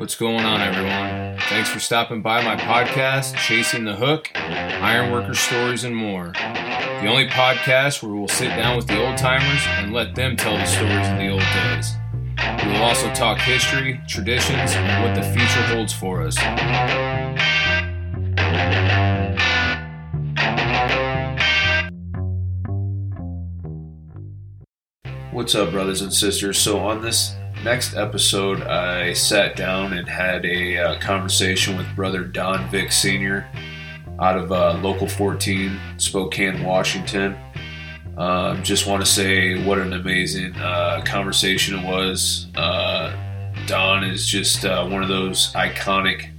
What's going on, everyone? Thanks for stopping by my podcast, Chasing the Hook, Ironworker Stories, and more. The only podcast where we'll sit down with the old timers and let them tell the stories of the old days. We will also talk history, traditions, and what the future holds for us. What's up, brothers and sisters? So, on this next episode, I sat down and had a uh, conversation with Brother Don Vick Sr. out of uh, Local 14, Spokane, Washington. Um, just want to say what an amazing uh, conversation it was. Uh, Don is just uh, one of those iconic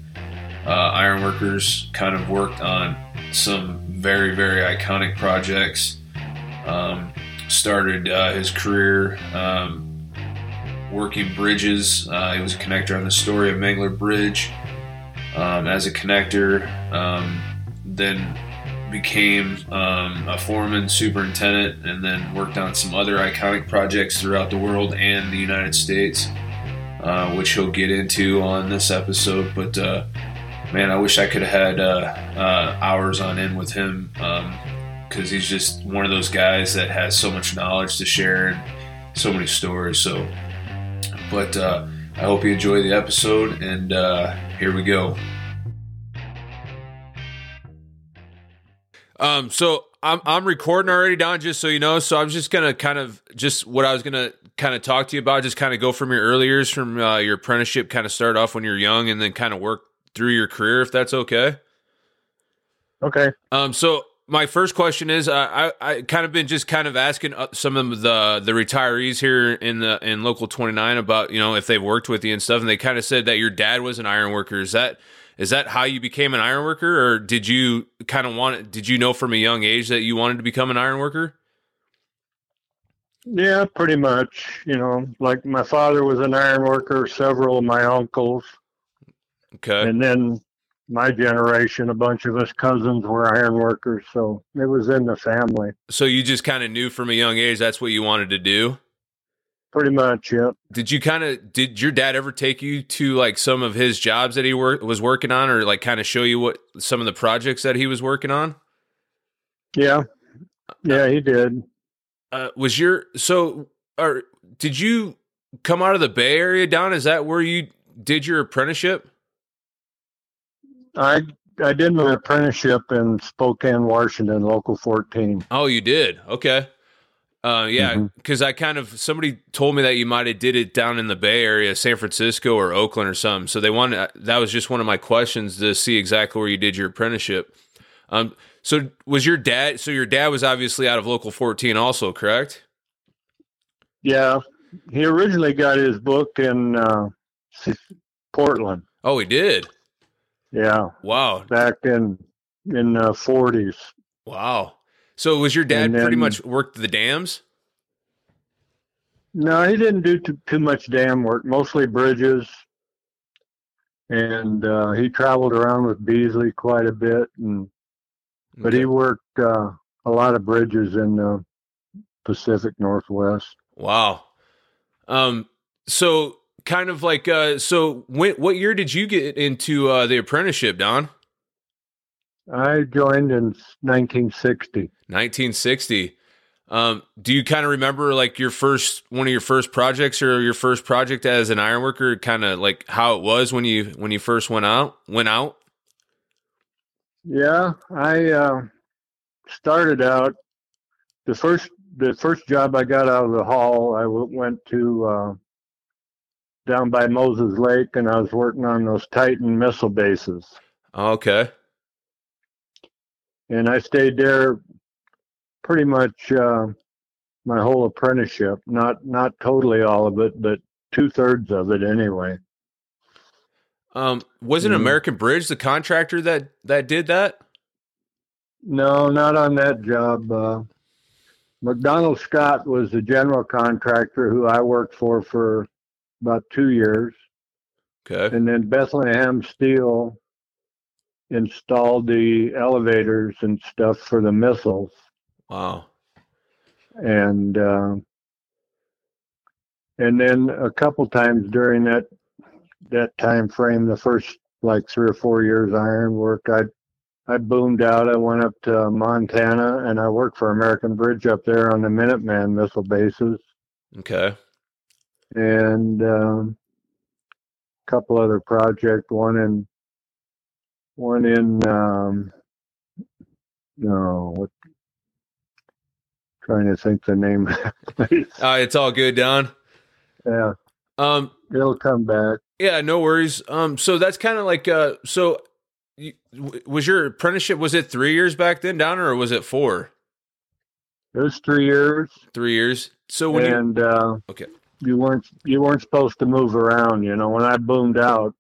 ironworkers, kind of worked on some very, very iconic projects. Um, started his career um, working bridges. Uh, he was a connector on the Astoria-Megler Bridge um, as a connector. Um, then became um, a foreman, superintendent, and then worked on some other iconic projects throughout the world and the United States, uh, which he'll get into on this episode. But uh, man, I wish I could have had uh, uh hours on end with him because he's just one of those guys that has so much knowledge to share and so many stories. So, but uh, I hope you enjoy the episode, and uh, here we go. Um, so I'm I'm recording already, Don. Just so you know, so I'm just gonna kind of just what I was gonna kind of talk to you about. Just kind of go from your early years, from uh, your apprenticeship, kind of start off when you're young, and then kind of work through your career, if that's okay. Okay. Um. So my first question is uh, I I kind of been just kind of asking uh, some of the the retirees here in the in local 29 about you know if they've worked with you and stuff and they kind of said that your dad was an iron worker. Is that is that how you became an iron worker or did you kind of want did you know from a young age that you wanted to become an iron worker? Yeah pretty much you know like my father was an iron worker several of my uncles. Okay. And then my generation, a bunch of us cousins were iron workers, so it was in the family. So you just kind of knew from a young age that's what you wanted to do. Pretty much, yeah. Did you kind of did your dad ever take you to like some of his jobs that he work was working on, or like kind of show you what some of the projects that he was working on? Yeah, yeah, he did. Uh, was your so or did you come out of the Bay Area down? Is that where you did your apprenticeship? I I did my apprenticeship in Spokane, Washington, local 14. Oh, you did? Okay. Uh, yeah, because mm-hmm. I kind of somebody told me that you might have did it down in the Bay Area, San Francisco or Oakland or something. So they wanted that was just one of my questions to see exactly where you did your apprenticeship. Um, so was your dad? So your dad was obviously out of local 14, also, correct? Yeah, he originally got his book in uh, Portland. Oh, he did. Yeah. Wow. Back in in the forties. Wow. So was your dad then, pretty much worked the dams? No, he didn't do too, too much dam work. Mostly bridges. And uh, he traveled around with Beasley quite a bit, and but okay. he worked uh, a lot of bridges in the Pacific Northwest. Wow. Um. So kind of like uh so when what year did you get into uh the apprenticeship don? I joined in 1960 1960 um do you kind of remember like your first one of your first projects or your first project as an ironworker kind of like how it was when you when you first went out went out? Yeah i uh started out the first the first job i got out of the hall I w- went to uh down by Moses Lake, and I was working on those Titan missile bases. Okay. And I stayed there pretty much uh, my whole apprenticeship. Not not totally all of it, but two thirds of it anyway. Um, was it. American Bridge the contractor that that did that? No, not on that job. Uh, McDonald Scott was the general contractor who I worked for for about two years. Okay. And then Bethlehem Steel installed the elevators and stuff for the missiles. Wow. And uh, and then a couple times during that that time frame, the first like three or four years iron work, I I boomed out. I went up to Montana and I worked for American Bridge up there on the Minuteman missile bases Okay. And um, a couple other project. One in one in um, no, what? Trying to think the name. of that place. Uh, it's all good, Don. yeah, Um, it'll come back. yeah, no worries. Um, so that's kind of like uh, so. You, was your apprenticeship was it three years back then, Don, or was it four? It was three years, Three years. So when you and uh, Okay. You weren't you weren't supposed to move around. You know, when I boomed out,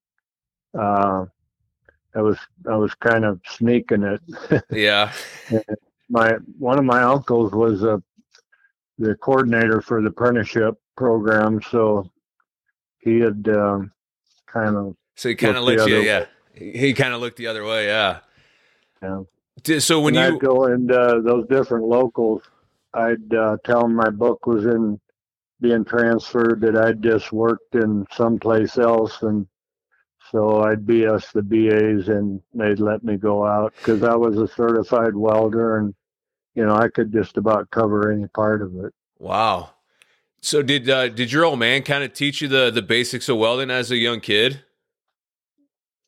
uh, I was I was kind of sneaking it. yeah my one of my uncles was uh, the coordinator for the apprenticeship program, so he had um, kind of So he kind of Look let you, yeah. He, he kind of looked the other way, yeah. Yeah. So when when you, I'd go into uh, those different locals, I'd uh, tell them my book was in being transferred that I'd just worked in someplace else, and so I'd BS the BAs and they'd let me go out because I was a certified welder and you know I could just about cover any part of it. wow. So did uh, did your old man kind of teach you the the basics of welding as a young kid?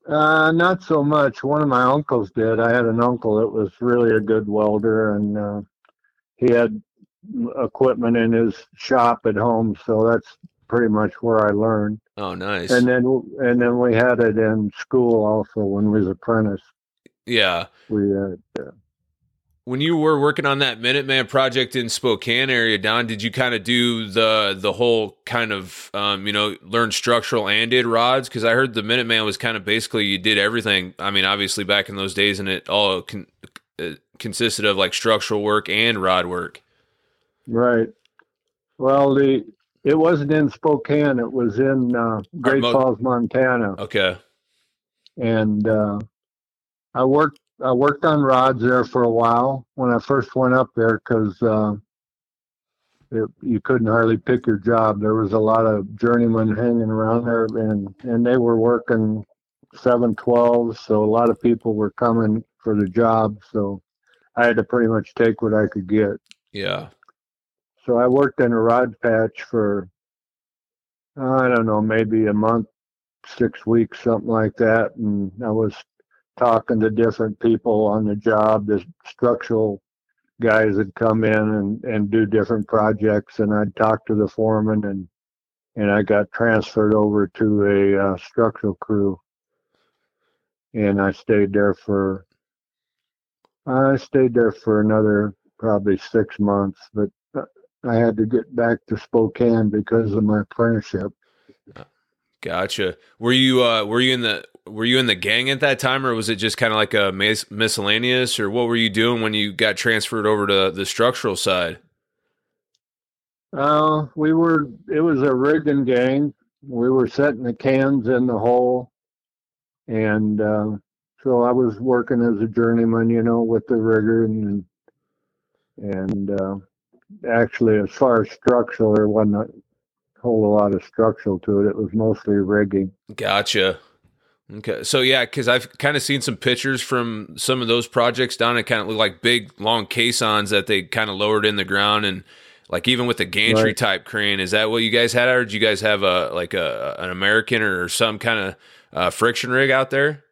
Uh, not so much. One of my uncles did. I had an uncle that was really a good welder, and uh, he had equipment in his shop at home, so that's pretty much where I learned. Oh, nice. And then, and then we had it in school also when we was apprentice. yeah. We had, uh, When you were working on that Minuteman project in Spokane area, Don, did you kind of do the the whole kind of um, you know learn structural and did rods? Because I heard the Minuteman was kind of basically you did everything. I mean, obviously back in those days, and it all con- uh, consisted of like structural work and rod work. Right. Well, the it wasn't in Spokane. It was in uh, Great Mo- Falls, Montana. Okay. and uh, I worked I worked on rods there for a while when I first went up there because uh, you couldn't hardly pick your job. There was a lot of journeymen hanging around there, and and they were working seven twelve, so a lot of people were coming for the job. So I had to pretty much take what I could get. Yeah. So I worked in a rod patch for I don't know, maybe a month, six weeks, something like that, and I was talking to different people on the job. The structural guys would come in and, and do different projects, and I'd talk to the foreman, and and I got transferred over to a uh, structural crew, and I stayed there for I stayed there for another probably six months, but I had to get back to Spokane because of my apprenticeship. Gotcha. Were you uh were you in the were you in the gang at that time or was it just kind of like a mis- miscellaneous or what were you doing when you got transferred over to the structural side? Uh, we were, it was a rigging gang. We were setting the cans in the hole. And, uh, so I was working as a journeyman, you know, with the rigger and, and, uh, actually as far as structural, there wasn't a whole lot of structural to it. It was mostly rigging. Gotcha. Okay. So yeah, cuz I've kind of seen some pictures from some of those projects down it kind of look like big long caissons that they kind of lowered in the ground and like even with the gantry Right. type crane is that what you guys had or did you guys have a like a an American or some kind of uh, friction rig out there?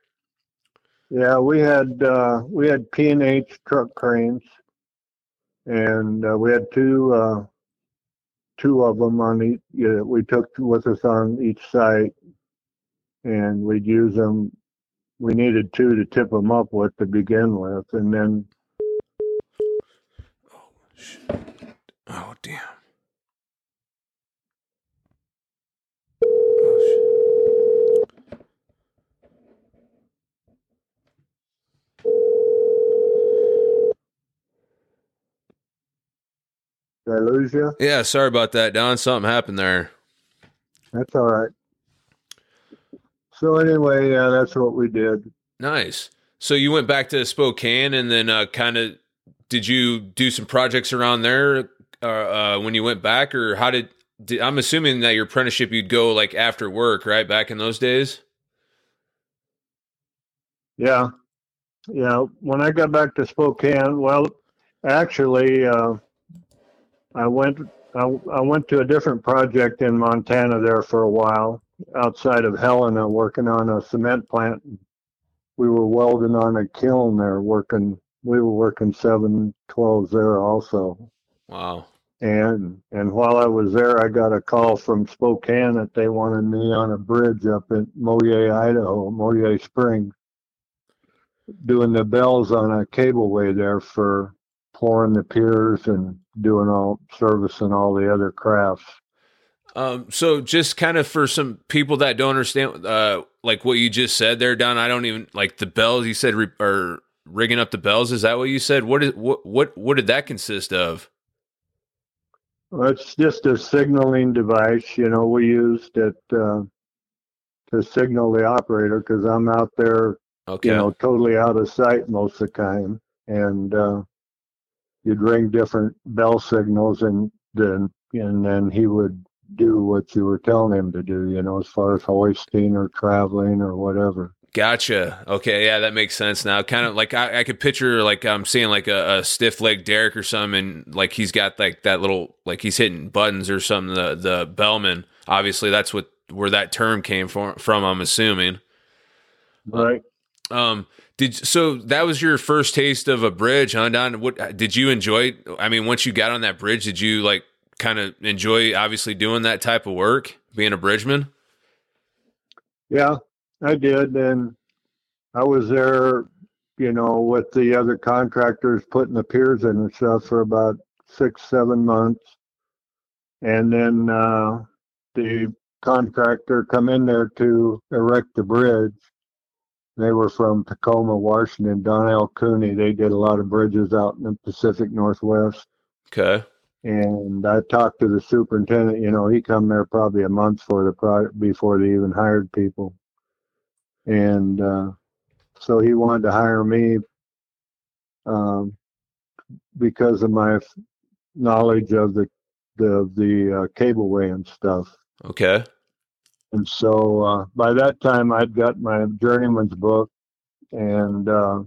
Yeah, we had uh, we had P and H truck cranes, and uh, we had two uh, two of them on each. Yeah, we took with us on each site, and we'd use them. We needed two to tip them up with to begin with, and then Oh damn. Oh, did I lose you? Yeah, sorry about that, Don. Something happened there. That's all right. So anyway, yeah, that's what we did. Nice. So you went back to Spokane, and then uh, kind of did you do some projects around there uh, uh, when you went back, or how did I'm assuming that your apprenticeship you'd go like after work, right? Back in those days. Yeah, yeah. When I got back to Spokane, well, actually, uh, I went I, I went to a different project in Montana there for a while, outside of Helena, working on a cement plant. We were welding on a kiln there, working. We were working seven twelves there also. Wow. And and while I was there, I got a call from Spokane that they wanted me on a bridge up in Moyie, Idaho, Moyie Springs, doing the bells on a cableway there for pouring the piers and doing all service and all the other crafts. Um, so just kind of for some people that don't understand, uh, like what you just said there, Don, I don't even like the bells you said, re- or rigging up the bells. Is that what you said? What is, what, what, what did that consist of? Well, it's just a signaling device, you know, we used it, uh, to signal the operator because I'm out there, Okay. you know, totally out of sight most of the time. And, uh, you'd ring different bell signals and then, and then he would do what you were telling him to do, you know, as far as hoisting or traveling or whatever. Gotcha. Okay, yeah, that makes sense now. Kind of like I, I could picture like I'm seeing like a, a stiff leg derrick or something, and like he's got like that little like he's hitting buttons or something. The the bellman. Obviously, that's what where that term came from. From I'm assuming. Right. Um. Did so that was your first taste of a bridge, huh, Don? What did you enjoy? I mean, once you got on that bridge, did you like kind of enjoy obviously doing that type of work, being a bridgeman? Yeah, I did. And I was there, you know, with the other contractors putting the piers in and stuff for about six, seven months. And then uh, the contractor come in there to erect the bridge. They were from Tacoma, Washington, Donnell Cooney. They did a lot of bridges out in the Pacific Northwest. Okay. And I talked to the superintendent. You know, he come there probably a month for the pro- before they even hired people, and uh, so he wanted to hire me um, because of my f- knowledge of the the the uh, cableway and stuff. Okay. And so uh, by that time, I'd got my journeyman's book, and uh,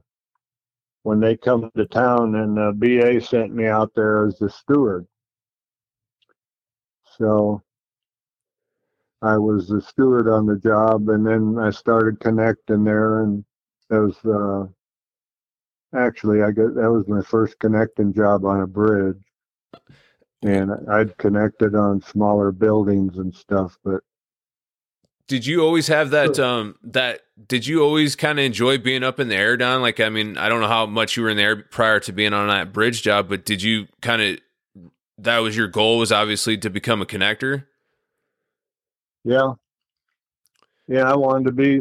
when they come to town, and BA sent me out there as the steward. So I was the steward on the job, and then I started connecting there, and that was uh, actually I got that was my first connecting job on a bridge, and I'd connected on smaller buildings and stuff, but Did you always have that um that did you always kind of enjoy being up in the air, Don? Like I mean, I don't know how much you were in there prior to being on that bridge job, but did you kind of that was your goal was obviously to become a connector? Yeah. Yeah, I wanted to be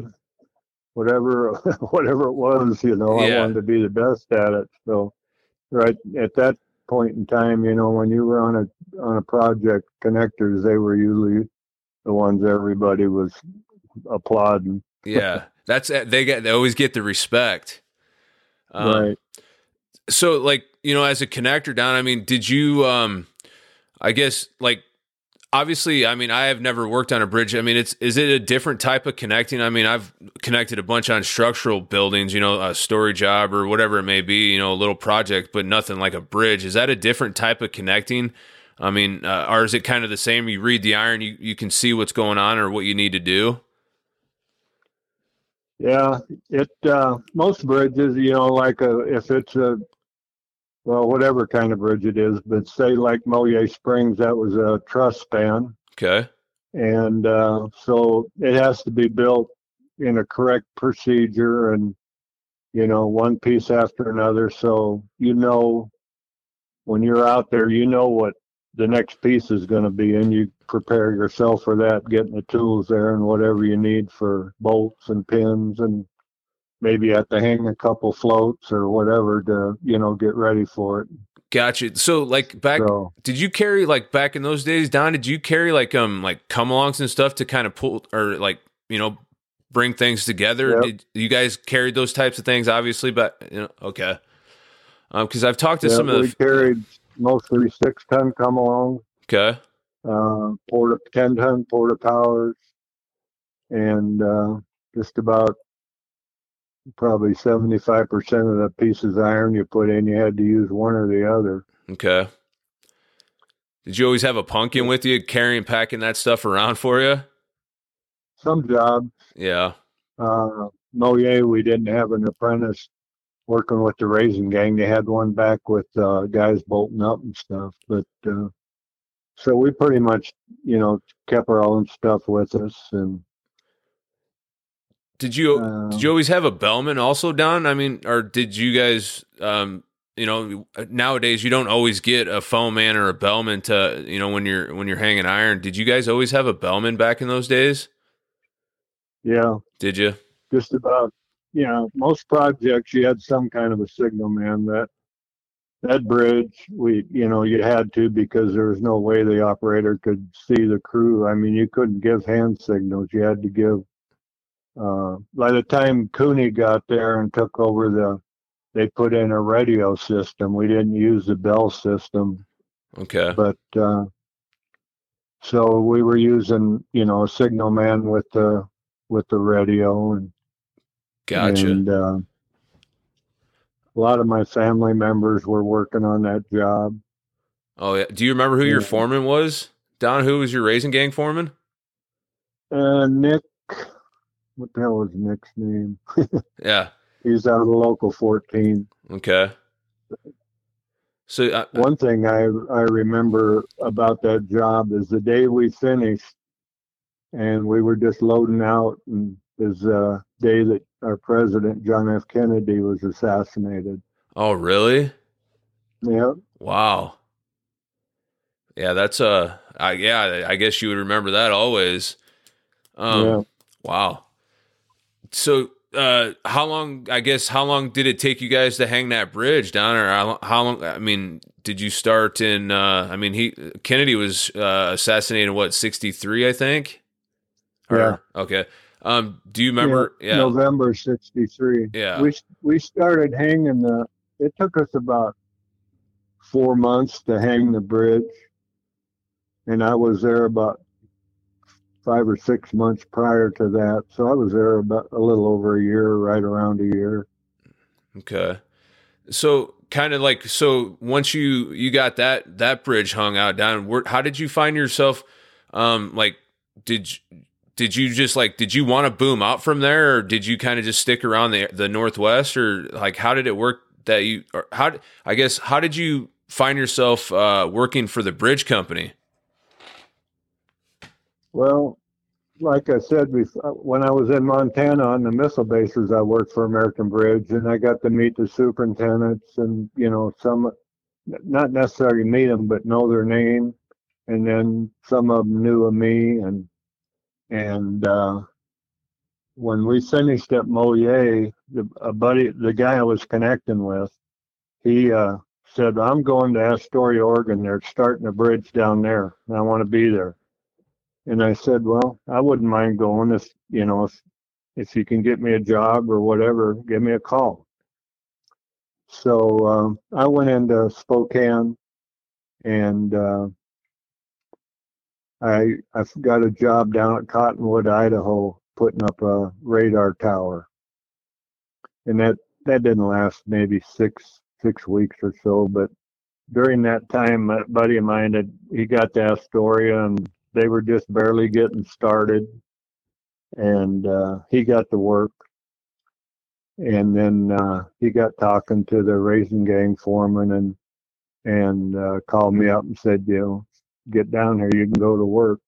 whatever whatever it was, you know, I wanted to be the best at it. So right at that point in time, you know, when you were on a on a project, connectors, they were usually the ones everybody was applauding. Yeah. That's they get they always get the respect. Um, right. so like you know as a connector down i mean did you um i guess like obviously i mean i have never worked on a bridge i mean it's is it a different type of connecting i mean i've connected a bunch on structural buildings you know a story job or whatever it may be you know a little project but nothing like a bridge is that a different type of connecting i mean uh, or is it kind of the same? You read the iron you, you can see what's going on or what you need to do? Yeah, it uh most bridges, you know, like a if it's a well, whatever kind of bridge it is, but say like Moyie Springs, that was a truss span. okay. And uh, so it has to be built in a correct procedure and you know one piece after another. So you know when you're out there you know what the next piece is going to be and you prepare yourself for that getting the tools there and whatever you need for bolts and pins and maybe you have to hang a couple floats or whatever to you know get ready for it gotcha so like back so Did you carry like back in those days, Don? Did you carry like um like come alongs and stuff to kind of pull or like you know bring things together? Yep. Did you guys carried those types of things? Obviously, but you know, okay. Um, because I've talked to yeah, some of the carried mostly six ton come along okay, uh, porta, 10 ton porta powers, and uh, just about probably 75% of the pieces of iron you put in, you had to use one or the other. Okay. Did you always have a pumpkin with you carrying, packing that stuff around for you? Some jobs. Yeah. Uh, Moyie, we didn't have an apprentice working with the raising gang. They had one back with uh, guys bolting up and stuff. But uh, so we pretty much, you know, kept our own stuff with us. And did you did you always have a bellman also down? I mean, or did you guys? Um, you know, nowadays you don't always get a foreman or a bellman to you know when you're when you're hanging iron. Did you guys always have a bellman back in those days? Yeah. Did you? Just about. You know, most projects you had some kind of a signal man. That that bridge, we you know you had to because there was no way the operator could see the crew. I mean, you couldn't give hand signals. You had to give. Uh, by the time Cooney got there and took over the, they put in a radio system. We didn't use the bell system. Okay. But uh, so we were using, you know, a signal man with the with the radio and gotcha. And uh, a lot of my family members were working on that job. Oh yeah. Do you remember who your foreman was? Don, who was your raising gang foreman? Uh, Nick, what the hell was Nick's name? Yeah. He's out of the local 14. Okay. So uh, One thing I I remember about that job is the day we finished, and we were just loading out, and is the day that our president John F. Kennedy was assassinated. oh really? Yeah, Wow. Yeah, that's uh I yeah, I guess you would remember that always. Um yeah. wow. So uh how long I guess how long did it take you guys to hang that bridge down or how, how long I mean did you start in uh I mean he Kennedy was uh assassinated in, what 63 I think? Or- Yeah. Okay. Um do you remember yeah. November '63. Yeah. we we started hanging the. It took us about four months to hang the bridge, and I was there about five or six months prior to that. So I was there about a little over a year, right around a year. Okay. So kind of like so once you you got that that bridge hung out down where how did you find yourself um like did you- did you just like did you want to boom out from there or did you kind of just stick around the the northwest or like how did it work that you or how I guess how did you find yourself uh working for the bridge company? Well, like I said before, when I was in Montana on the missile bases, I worked for American Bridge, and I got to meet the superintendents, and you know, some not necessarily meet them, but know their name, and then some of them knew of me, and and uh, when we finished at Moyie, the a buddy, the guy I was connecting with, he uh, said, "I'm going to Astoria, Oregon. They're starting a bridge down there, and I want to be there." And I said, well, I wouldn't mind going if, you know, if, if you can get me a job or whatever, give me a call. So um, I went into Spokane and uh, I I got a job down at Cottonwood, Idaho, putting up a radar tower. And that that didn't last maybe six six weeks or so, but during that time, a buddy of mine had he got to Astoria and they were just barely getting started and uh, he got to work and then uh, he got talking to the raising gang foreman and and uh, called me up and said you know get down here you can go to work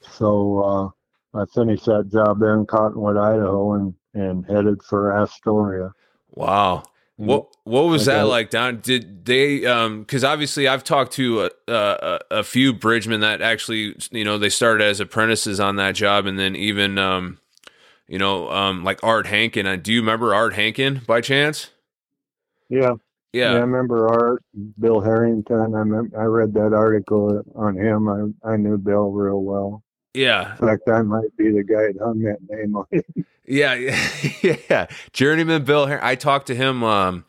so uh, i finished that job there in cottonwood idaho and and headed for astoria Wow. What what was that like, Don? Did they? um Because obviously, I've talked to a, a a few bridgemen that actually, you know, they started as apprentices on that job, and then even, um you know, um like Art Hankin. Uh, Do you remember Art Hankin by chance? yeah Yeah, I remember Art, Bill Harrington. I mem- I read that article on him. I I knew Bill real well. yeah, In fact, I might be the guy that hung that name on it. yeah, yeah. Journeyman Bill. Har- I talked to him. Um,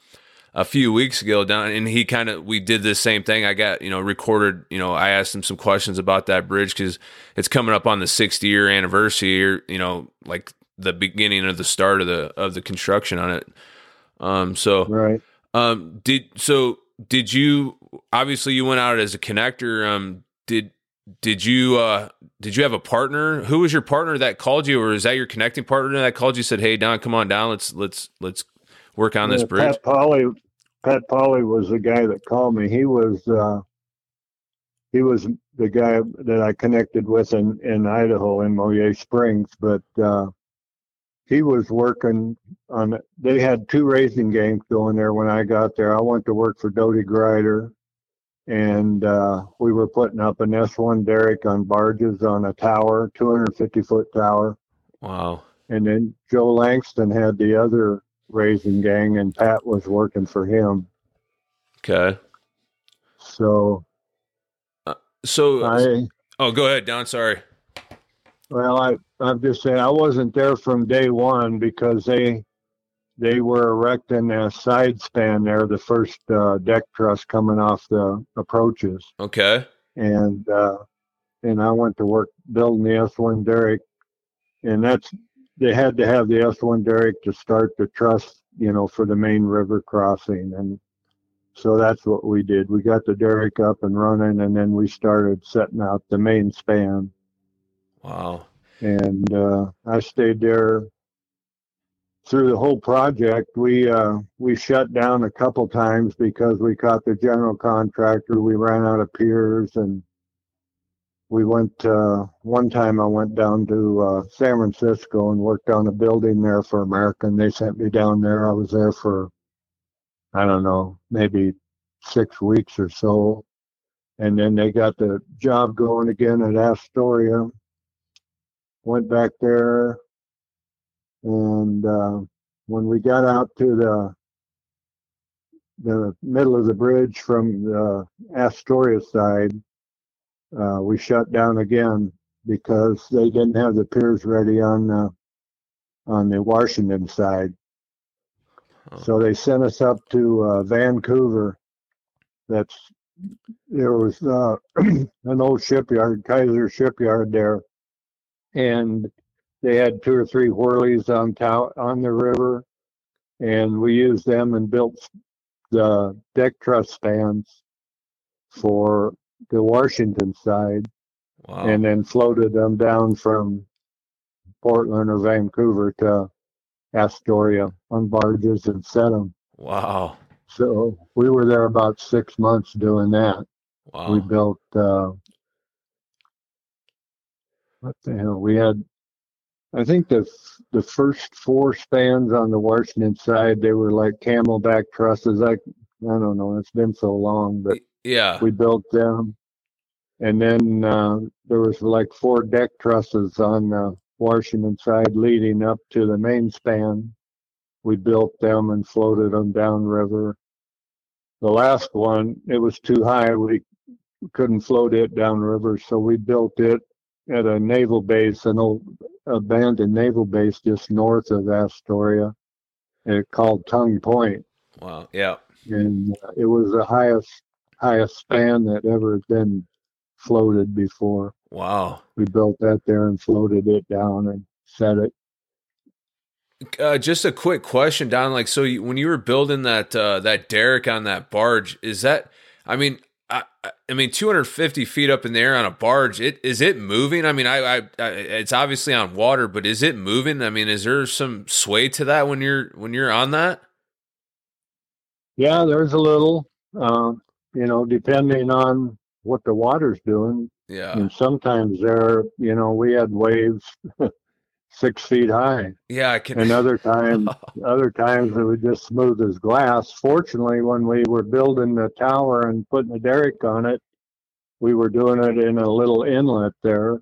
a few weeks ago down, and he kind of we did the same thing. I got you know recorded. You know, I asked him some questions about that bridge because it's coming up on the 60 year anniversary. Or, you know, like the beginning of the start of the of the construction on it. Um, so right. Um, did so? Did you obviously you went out as a connector? Um, did did you uh did you have a partner? Who was your partner that called you, or is that your connecting partner that called you? Said, "Hey, Don, come on down. Let's let's let's work on this bridge." Pat Polly, Pat Polly was the guy that called me. He was uh, he was the guy that I connected with in in Idaho in Moyie Springs, but uh, he was working on. They had two raising gangs going there when I got there. I went to work for Doty Grider and uh, we were putting up an S1 derrick on barges on a tower, 250 foot tower. Wow. And then Joe Langston had the other raising gang, and Pat was working for him. Okay. So. Uh, so. I. Oh, go ahead, Don. Sorry. Well, I I'm just saying I wasn't there from day one because they they were erecting a side span there, the first uh, deck truss coming off the approaches. Okay. And uh, and I went to work building the S1 derrick, and that's they had to have the S1 derrick to start the truss, you know, for the main river crossing, and so that's what we did. We got the derrick up and running, and then we started setting out the main span. Wow. And uh, I stayed there through the whole project, we uh, we shut down a couple times because we caught the general contractor. We ran out of piers, and we went. Uh, one time, I went down to uh, San Francisco and worked on a building there for American. They sent me down there. I was there for, I don't know, maybe six weeks or so, and then they got the job going again at Astoria. Went back there and uh, when we got out to the the middle of the bridge from the Astoria side, uh, we shut down again because they didn't have the piers ready on the on the Washington side. Oh. So they sent us up to uh, Vancouver. That's there was uh, an old shipyard, Kaiser Shipyard there, and they had two or three whirlies on tow- on the river, and we used them and built the deck truss spans for the Washington side, wow. and then floated them down from Portland or Vancouver to Astoria on barges and set them. Wow. So we were there about six months doing that. Wow. We built, uh, what the hell? We had I think the the first four spans on the Washington side they were like camelback trusses. I I don't know. It's been so long, but yeah, we built them, and then uh, there was like four deck trusses on the Washington side leading up to the main span. We built them and floated them downriver. The last one, it was too high. We couldn't float it downriver, so we built it at a naval base, an old abandoned naval base just north of Astoria, called Tongue Point. Wow! Yeah, and uh, it was the highest highest span that ever been floated before. Wow! We built that there and floated it down and set it. Uh, just a quick question, Don. Like, so you, when you were building that uh, that derrick on that barge, is that? I mean, I, I mean, 250 feet up in the air on a barge. It is it moving? I mean, I, I, I, it's obviously on water, but is it moving? I mean, is there some sway to that when you're when you're on that? Yeah, there's a little. Uh, you know, depending on what the water's doing. Yeah. And sometimes there, you know, we had waves six feet high. Yeah, I can. And other times, other times it was just smooth as glass. Fortunately, when we were building the tower and putting the derrick on it, we were doing it in a little inlet there,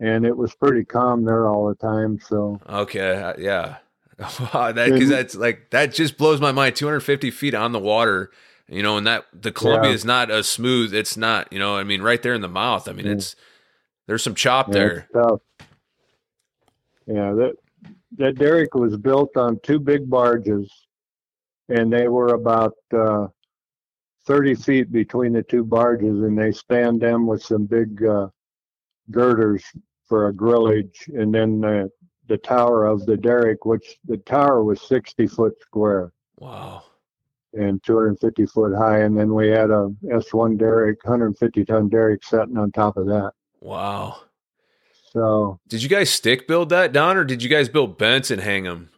and it was pretty calm there all the time. So okay, uh, yeah, wow, that because that's like that just blows my mind. 250 feet on the water. You know, and that the Columbia yeah. is not a smooth. It's not. You know, I mean, right there in the mouth. I mean, yeah. it's there's some chop yeah, there. Yeah, that that derrick was built on two big barges, and they were about uh, 30 feet between the two barges, and they spanned them with some big uh, girders for a grillage, and then the, the tower of the derrick, which the tower was 60 foot square Wow. and 250 foot high, and then we had a S1 derrick, 150 ton derrick sitting on top of that. Wow. So Did you guys stick build that, Don, or did you guys build bents and hang them?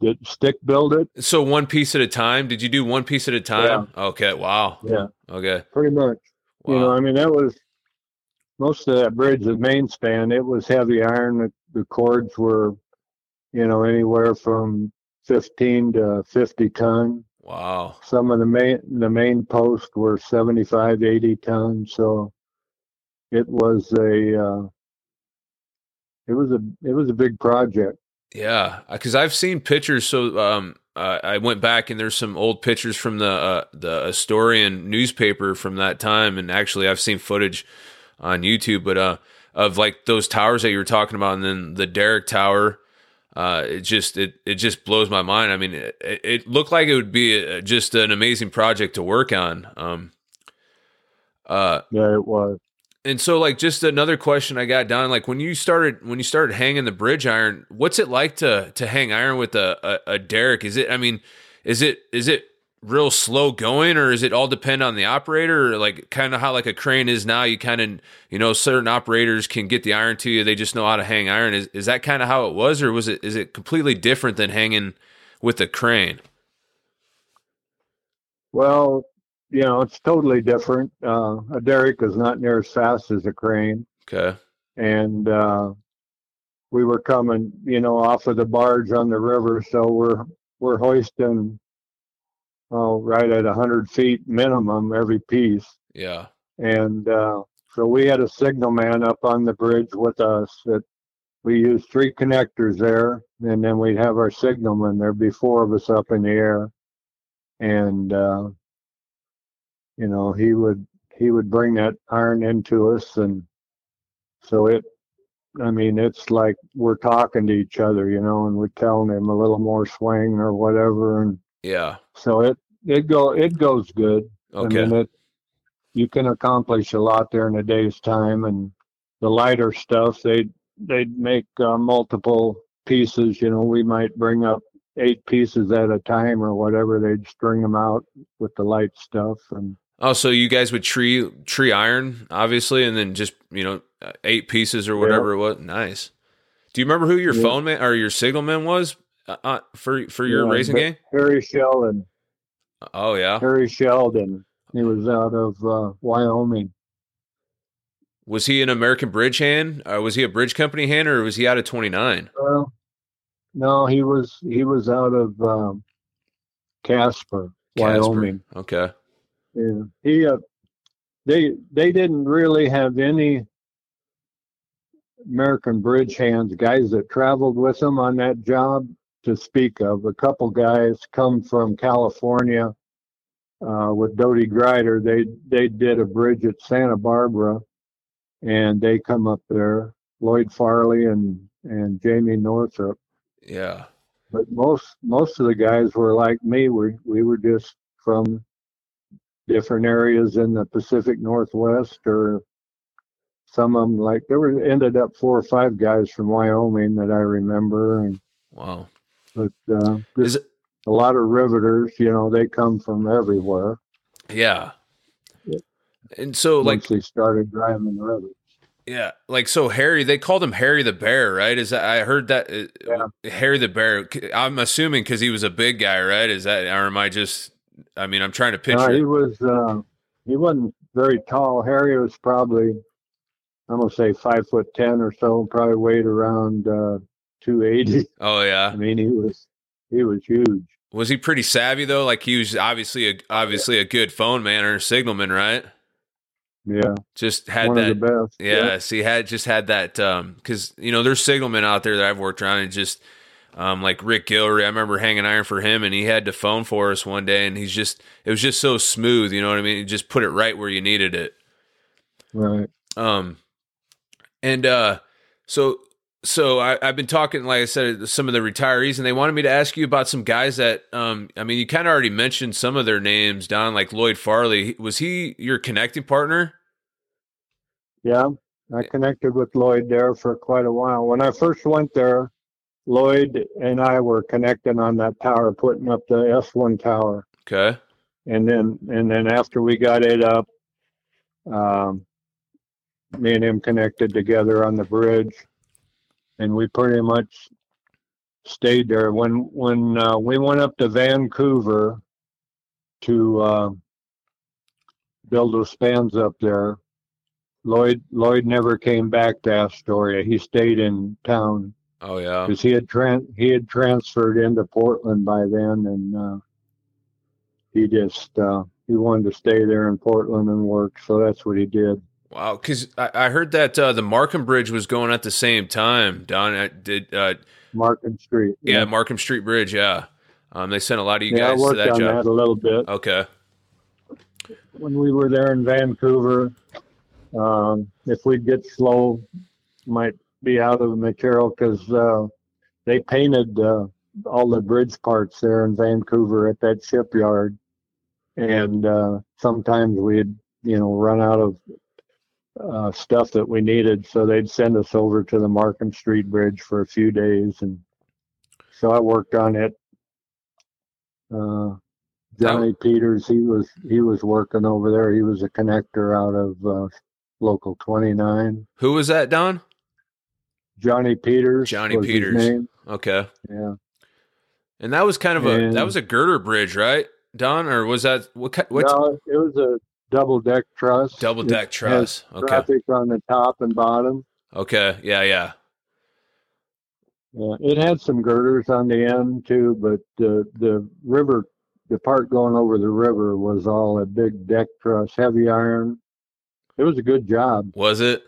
did stick build it? So one piece at a time. Did you do one piece at a time? Yeah. Okay. Wow. Yeah, Okay. pretty much. Wow. You know, I mean, that was most of that bridge, the main span. It was heavy iron. The, the chords were, you know, anywhere from 15 to 50 ton. wow. Some of the main the main posts were 75, 80 tons. So it was a uh, it was a it was a big project. Yeah, because I've seen pictures. So um, uh, I went back and there's some old pictures from the uh, the Astorian newspaper from that time, and actually I've seen footage on YouTube, but uh, of like those towers that you were talking about, and then the Derrick Tower. Uh, it just it it just blows my mind. I mean, it, it looked like it would be a, just an amazing project to work on. Um, uh, Yeah, it was. And so like just another question I got down like when you started when you started hanging the bridge iron, what's it like to to hang iron with a, a, a derrick? Is it I mean, is it is it real slow going or is it all depend on the operator? Or like kind of how like a crane is now you kind of you know certain operators can get the iron to you they just know how to hang iron. Is, is that kind of how it was or was it is it completely different than hanging with a crane? Well, you know, it's totally different. Uh, a derrick is not near as fast as a crane. okay and uh, we were coming, you know, off of the barge on the river, so we're we're hoisting, oh, right at a hundred feet minimum every piece, yeah and uh, so we had a signal man up on the bridge with us. That we used three connectors there, and then we'd have our signalman. There'd be four of us up in the air, and uh, you know, he would he would bring that iron into us and so it i mean it's like we're talking to each other you know and we're telling him a little more swing or whatever and yeah. so it it go it goes good. Okay. i mean it you can accomplish a lot there in a day's time and the lighter stuff they they'd make uh, multiple pieces you know we might bring up eight pieces at a time or whatever they'd string them out with the light stuff and Oh, so you guys would tree tree iron, obviously, and then just you know uh, eight pieces or whatever it was. Nice. Do you remember who your Yeah. phone man or your signal man was uh, uh, for for your Yeah, raising gang? harry sheldon Oh yeah. Harry Sheldon. He was out of uh, Wyoming. Was he an American Bridge hand? Or was he a bridge company hand, or was he out of twenty nine? Well, no, he was he was out of um, Casper, Wyoming. Okay. Yeah. He uh, they they didn't really have any American bridge hands guys that traveled with them on that job to speak of. A couple guys come from California uh, with Doty Grider. They they did a bridge at Santa Barbara, and they come up there. Lloyd Farley and and Jamie Northrop. Yeah. But most most of the guys were like me. We we were just from different areas in the Pacific Northwest, or some of them like there were ended up four or five guys from Wyoming that I remember, and Wow. but uh, Is it? a lot of riveters. You know, they come from everywhere. Yeah. Yeah. And so, like, once they started driving the rivets. yeah, like so, Harry. They called him Harry the Bear, right? Is that I heard that uh, Harry the Bear? I'm assuming because he was a big guy, right? Is that or am I just? I mean, I'm trying to picture. No, he was uh, he wasn't very tall. Harry was probably I'm gonna say five foot ten or so. Probably weighed around uh, two eighty. Oh yeah. I mean, he was he was huge. Was he pretty savvy though? Like he was obviously a obviously a good phone man or signalman, right? Yeah, Just had one that. of the best. Yes, he had just had that um because you know there's signalmen out there that I've worked around and just um like Rick Gilry. I remember hanging iron for him and he had to phone for us one day and he's just it was just so smooth, you know what I mean? He just put it right where you needed it. right. Um and uh so so I, have been talking, like I said, to some of the retirees, and they wanted me to ask you about some guys that, um, I mean, you kind of already mentioned some of their names, Don, like Lloyd Farley. Was he your connecting partner? Yeah, I connected with Lloyd there for quite a while. When I first went there, Lloyd and I were connecting on that tower, putting up the S1 tower. Okay. And then, and then after we got it up, um, me and him connected together on the bridge, and we pretty much stayed there. When when uh, we went up to Vancouver to uh, build those spans up there, Lloyd Lloyd never came back to Astoria. He stayed in town. Oh yeah, because he had tran- he had transferred into Portland by then, and uh, he just uh, he wanted to stay there in Portland and work. So that's what he did. Wow, because I, I, heard that uh, the Marquam Bridge was going at the same time. Don uh, did uh, Marquam Street. Yeah. yeah. Marquam Street Bridge. Yeah, um, they sent a lot of you yeah, guys I worked to that on job. That a little bit. Okay. When we were there in Vancouver, um, if we'd get slow, might be out of material because uh, they painted uh, all the bridge parts there in Vancouver at that shipyard, and uh, sometimes we'd you know run out of uh, stuff that we needed. So they'd send us over to the Marquam Street Bridge for a few days, and so I worked on it. Uh, Johnny Peters, he was he was working over there. He was a connector out of uh, local 29. Who was that, Don? Johnny Peters. Johnny Peters. Okay. Yeah. And that was kind of a that was a girder bridge, right, Don? Or was that what? What? No, it was a double deck truss. Double deck truss. Okay. Traffic on the top and bottom. Okay. Yeah. Yeah. Yeah, it had some girders on the end too, but the the river, the part going over the river was all a big deck truss, heavy iron. It was a good job. Was it?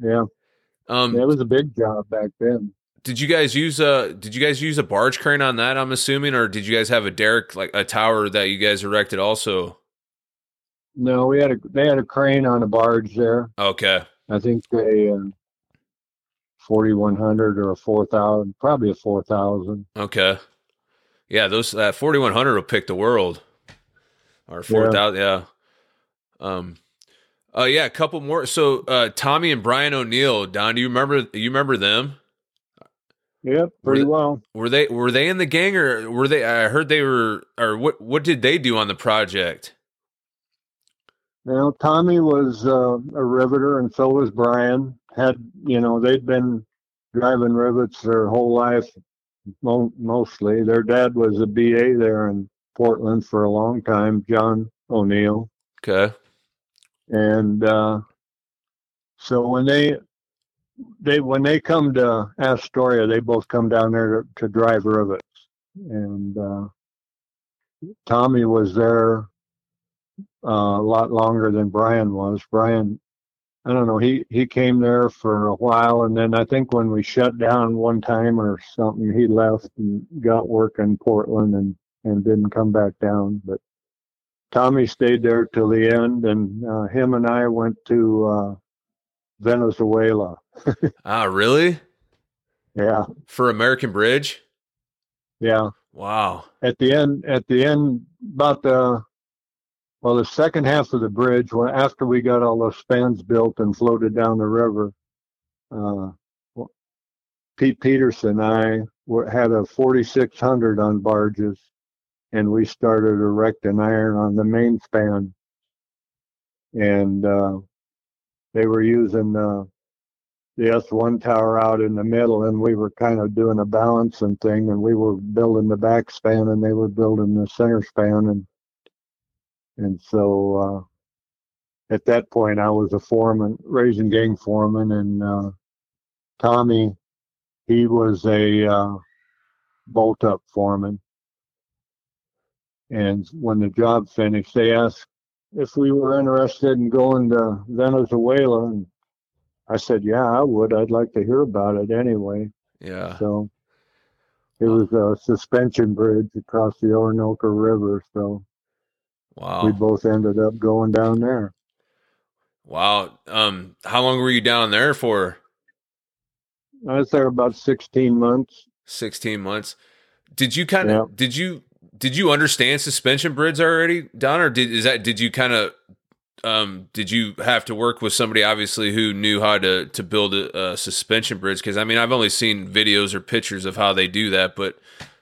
Yeah. Um, it was a big job back then. Did you guys use a Did you guys use a barge crane on that? I'm assuming, or did you guys have a derrick like a tower that you guys erected also? No, we had a they had a crane on a barge there. Okay. I think a uh, forty one hundred or a four thousand, probably a four thousand. Okay. Yeah, those that forty one hundred will pick the world. Or four thousand, yeah. yeah. Um. Uh, yeah, a couple more. So, uh, Tommy and Brian O'Neill, Don, do you remember? You remember them? Yep, pretty were, well. Were they were they in the gang or were they? I heard they were. Or what? What did they do on the project? Now, Tommy was uh, a riveter, and so was Brian. Had you know, they'd been driving rivets their whole life, mo- mostly. Their dad was a BA there in Portland for a long time, John O'Neill. Okay. And uh, so when they they when they come to Astoria, they both come down there to, to drive rivets. And uh, Tommy was there uh, a lot longer than Brian was. Brian, I don't know, he, he came there for a while, and then I think when we shut down one time or something, he left and got work in Portland and, and didn't come back down. But Tommy stayed there till the end, and uh, him and I went to uh, Venezuela. ah, really? Yeah. For American Bridge? Yeah. Wow. At the end, at the end, about the well, the second half of the bridge, when after we got all those spans built and floated down the river, uh, Pete Peterson and I were, had a 4600 on barges, and we started erecting iron on the main span. And uh, they were using uh, the S1 tower out in the middle, and we were kind of doing a balancing thing, and we were building the back span, and they were building the center span, and and so uh, at that point, I was a foreman, raising gang foreman, and uh, Tommy, he was a uh, bolt up foreman. And when the job finished, they asked if we were interested in going to Venezuela. And I said, yeah, I would. I'd like to hear about it anyway. Yeah. So it was a suspension bridge across the Orinoco River. So Wow. We both ended up going down there. Wow. Um, how long were you down there for? I was there about 16 months. 16 months. Did you kind of Yeah. did you did you understand suspension bridge already, Don, or did is that did you kind of um did you have to work with somebody obviously who knew how to to build a, a suspension bridge? Because I mean, I've only seen videos or pictures of how they do that, but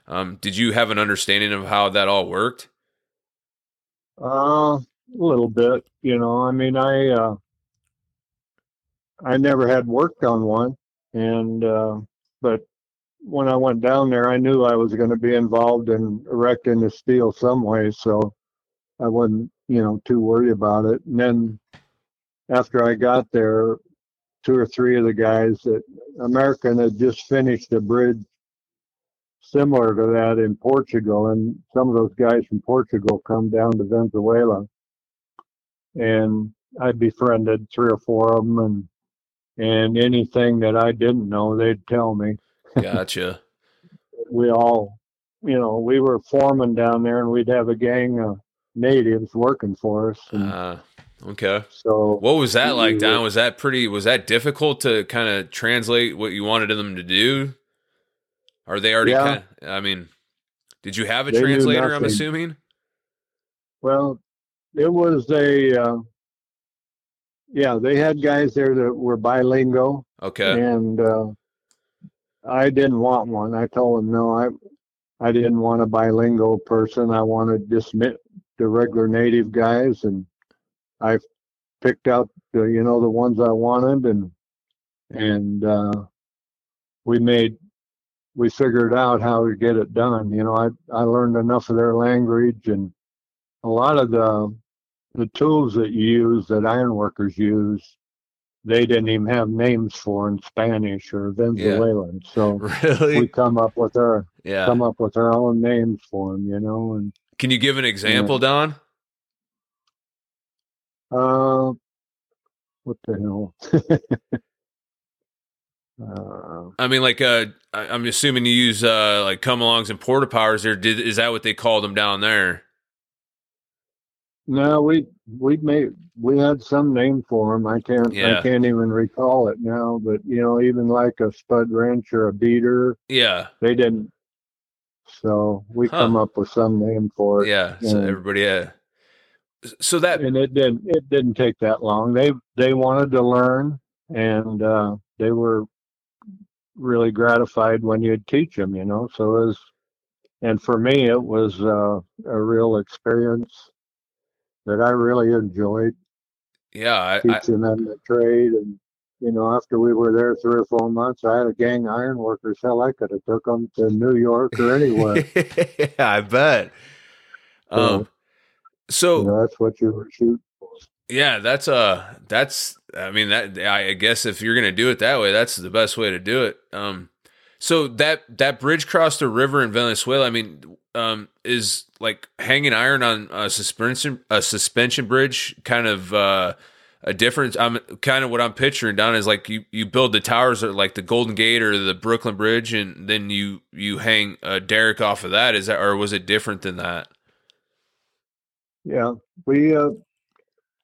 um, did you have an understanding of how that all worked? Uh, a little bit, you know. I mean, I uh, I never had worked on one, and uh, but when I went down there, I knew I was going to be involved in erecting the steel some way, so I wasn't, you know, too worried about it. And then after I got there, two or three of the guys that American had just finished a bridge similar to that in Portugal, and some of those guys from Portugal come down to Venezuela, and I befriended three or four of them, and and anything that I didn't know, they'd tell me. Gotcha. We all, you know, we were foremen down there, and we'd have a gang of natives working for us, and uh, okay. so What was that like, Don? Was that pretty? Was that difficult to kind of translate what you wanted them to do? Are they already? Yeah. Kind of, I mean, did you have a They translator? I'm assuming. Well, it was a, uh, yeah, they had guys there that were bilingual, Okay. and uh, I didn't want one. I told them no, I, I didn't want a bilingual person. I wanted just the regular native guys, and I picked out the, you know, the ones I wanted, and and uh, we made, we figured out how to get it done. You know, I I learned enough of their language and a lot of the the tools that you use that ironworkers use, they didn't even have names for in Spanish or Venezuelan. So really? we come up with our Yeah. come up with our own names for them, you know. And Can you give an example, Don? uh, what the hell? uh, I mean, like, uh, I- I'm assuming you use uh, like come alongs and porta powers. There, did is that what they called them down there? No, we we made we had some name for them. I can't Yeah. I can't even recall it now. But you know, even like a spud wrench or a beater, Yeah. they didn't. So we Huh. come up with some name for it. Yeah. So everybody. Yeah. So that. and it didn't it didn't take that long they they wanted to learn and uh they were really gratified when you'd teach them you know so it was and for me it was uh, a real experience that i really enjoyed Yeah. I, I, teaching them the trade and you know after we were there three or four months i had a gang of iron workers hell i could have took them to new york or anywhere yeah, I bet. Um. So you know that's what you were shooting for Yeah, that's uh that's I mean that I guess if you're gonna do it that way, that's the best way to do it. Um so that that bridge crossed the river in Venezuela, I mean, um is like hanging iron on a suspension a suspension bridge kind of uh a difference I'm kind of what I'm picturing down is like you you build the towers at like the Golden Gate or the Brooklyn Bridge and then you you hang a derrick off of that is that or was it different than that? Yeah, we uh,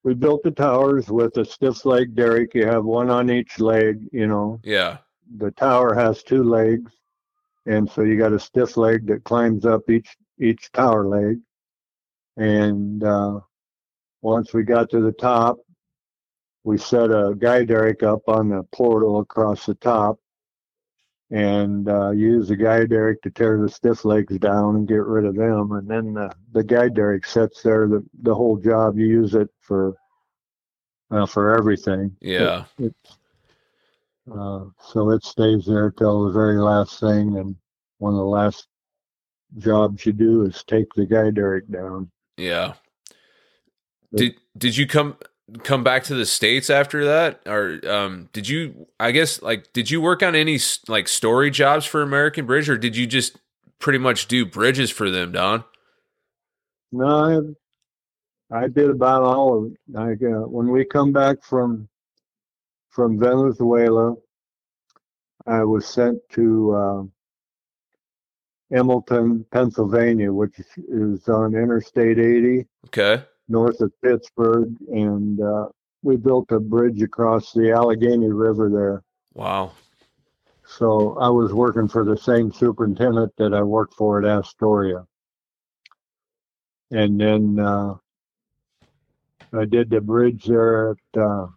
we built the towers with a stiff leg derrick. You have one on each leg. You know, Yeah. the tower has two legs, and so you got a stiff leg that climbs up each each tower leg. And uh, once we got to the top, we set a guy derrick up on the portal across the top, and uh, use the guy derrick to tear the stiff legs down and get rid of them. And then the, the guy derrick sits there the, the whole job. You use it for uh, for everything. Yeah. It, it's uh, so it stays there till the very last thing, and one of the last jobs you do is take the guy derrick down. Yeah. Did did you come come back to the states after that, or um, did you? I guess like did you work on any like story jobs for American Bridge, or did you just pretty much do bridges for them, Don? No, I, I did about all of it. Like uh, when we come back from from Venezuela, I was sent to uh, Emlenton, Pennsylvania, which is on Interstate 80 Okay. north of Pittsburgh, and uh, we built a bridge across the Allegheny River there. Wow. So I was working for the same superintendent that I worked for at Astoria. And then uh, I did the bridge there at uh,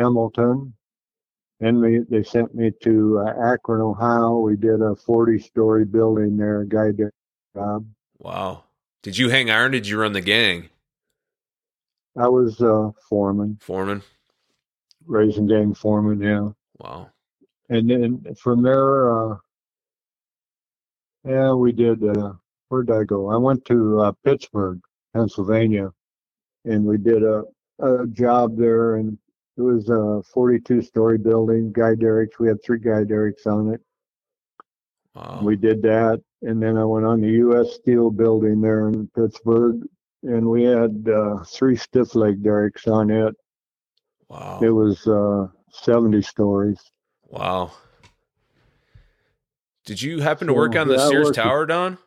Emlenton. And we, they sent me to uh, Akron, Ohio. We did a 40 story building there, a guy did a job. Wow. Did you hang iron? Did you run the gang? I was uh, foreman, Foreman? raising gang foreman, yeah. Wow. And then from there, uh, yeah, we did. Uh, where did I go? I went to uh, Pittsburgh, Pennsylvania, and we did a, a job there. And it was a 42 story building, Guy Derricks. We had three Guy Derricks on it. Wow. We did that. And then I went on the U.S. Steel building there in Pittsburgh, and we had uh, three stiff leg derricks on it. wow. It was uh, 70 stories. Wow. Did you happen to So, work on the yeah, Sears worked- Tower, Don?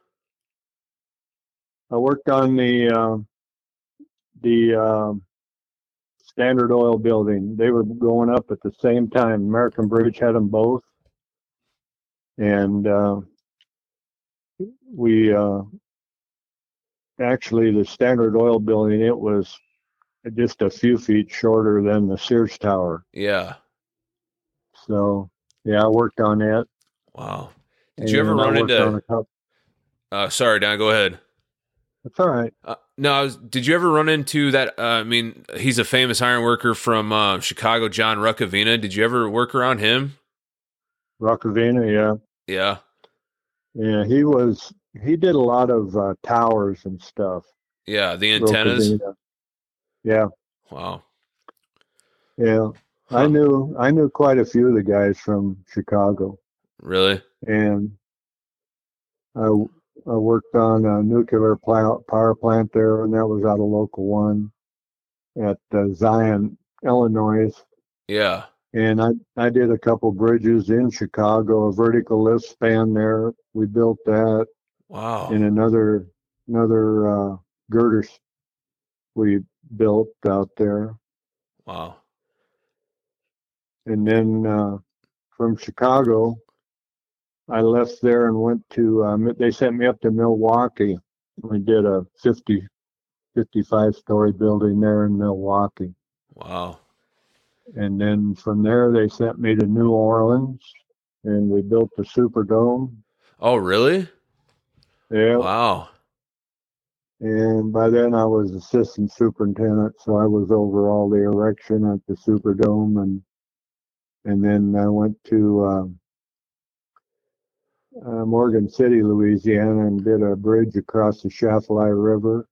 I worked on the uh, the um Standard Oil building. They were going up at the same time. American Bridge had them both, and uh, we uh, actually the Standard Oil building. It was just a few feet shorter than the Sears Tower. Yeah. So yeah, I worked on that. Wow. Did you ever run into- on a couple- Uh, sorry, Don. Go ahead. That's all right. Uh, no, was, did you ever run into that? Uh, I mean, he's a famous iron worker from uh, Chicago, John Ruckavina. Did you ever work around him? Ruckavina, yeah. Yeah. Yeah, he was. He did a lot of uh, towers and stuff. Yeah. The antennas. Rocavina. Yeah, Wow. yeah. I knew. I knew quite a few of the guys from Chicago, Really? and I I worked on a nuclear power plant there, and that was out of local one at uh, Zion, Illinois. Yeah. And I I did a couple bridges in Chicago, a vertical lift span there. We built that. Wow. and another another uh, girders we built out there, Wow. and then uh, from Chicago, I left there and went to. Um, they sent me up to Milwaukee. We did a 50, 55 story building there in Milwaukee, Wow. and then from there they sent me to New Orleans, and we built the Superdome. Oh, really? Yeah, Wow. And by then I was assistant superintendent, so I was over all the erection at the Superdome, and and then I went to um, uh, Morgan City, Louisiana, and did a bridge across the Atchafalaya River.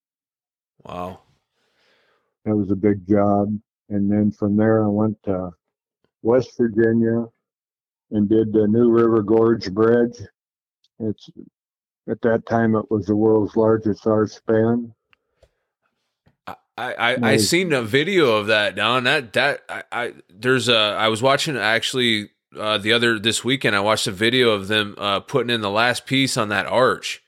Wow. That was a big job. And then from there I went to West Virginia and did the New River Gorge Bridge. It's at that time it was the world's largest arch span. I, I, I Nice. seen a video of that, Don. That that I, I there's a I was watching actually uh, the other this weekend. I watched a video of them uh, putting in the last piece on that arch.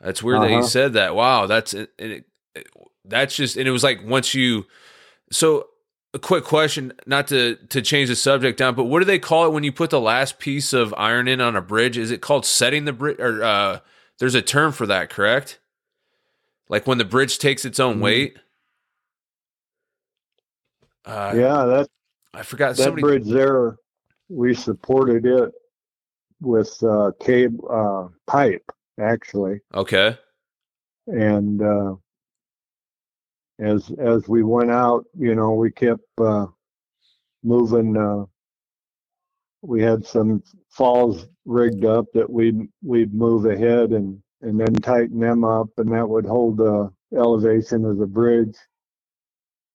That's weird that he Uh-huh. said that. Wow, that's and it, it, that's just and it was like once you. So a quick question, not to to change the subject, Don, but what do they call it when you put the last piece of iron in on a bridge? Is it called setting the bridge? Or uh, there's a term for that, correct? Like when the bridge takes its own Mhm. weight. Uh, yeah, that I forgot that somebody. bridge there, we supported it with uh, cable uh, pipe actually, Okay. and uh, as as we went out, you know, we kept uh, moving. Uh, we had some falls rigged up that we'd we'd move ahead and and then tighten them up, and that would hold the elevation of the bridge.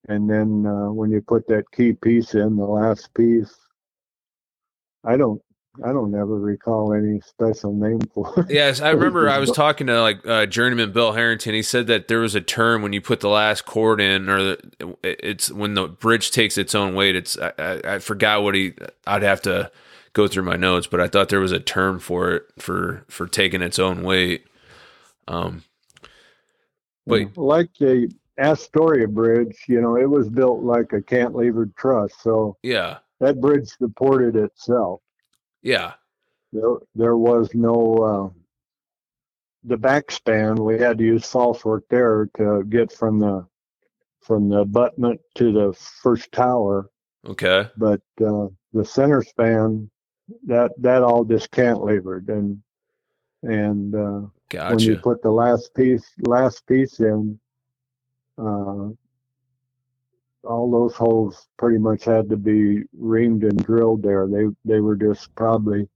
And then uh, when you put that key piece in, the last piece, I don't I don't ever recall any special name for it. Yes, I remember I was talking to like uh, journeyman Bill Harrington. He said that there was a term when you put the last chord in, or the, it's when the bridge takes its own weight. It's I, I, I forgot what he. I'd have to go through my notes, but I thought there was a term for it for for taking its own weight. Um, but like the Astoria Bridge, you know, it was built like a cantilevered truss, so yeah, that bridge supported itself. yeah, there, there was no uh, the backspan. We had to use false work there to get from the from the abutment to the first tower. Okay. But uh, the center span that that all just cantilevered and and uh, Gotcha. when you put the last piece last piece in, uh, all those holes pretty much had to be reamed and drilled there. They they were just probably,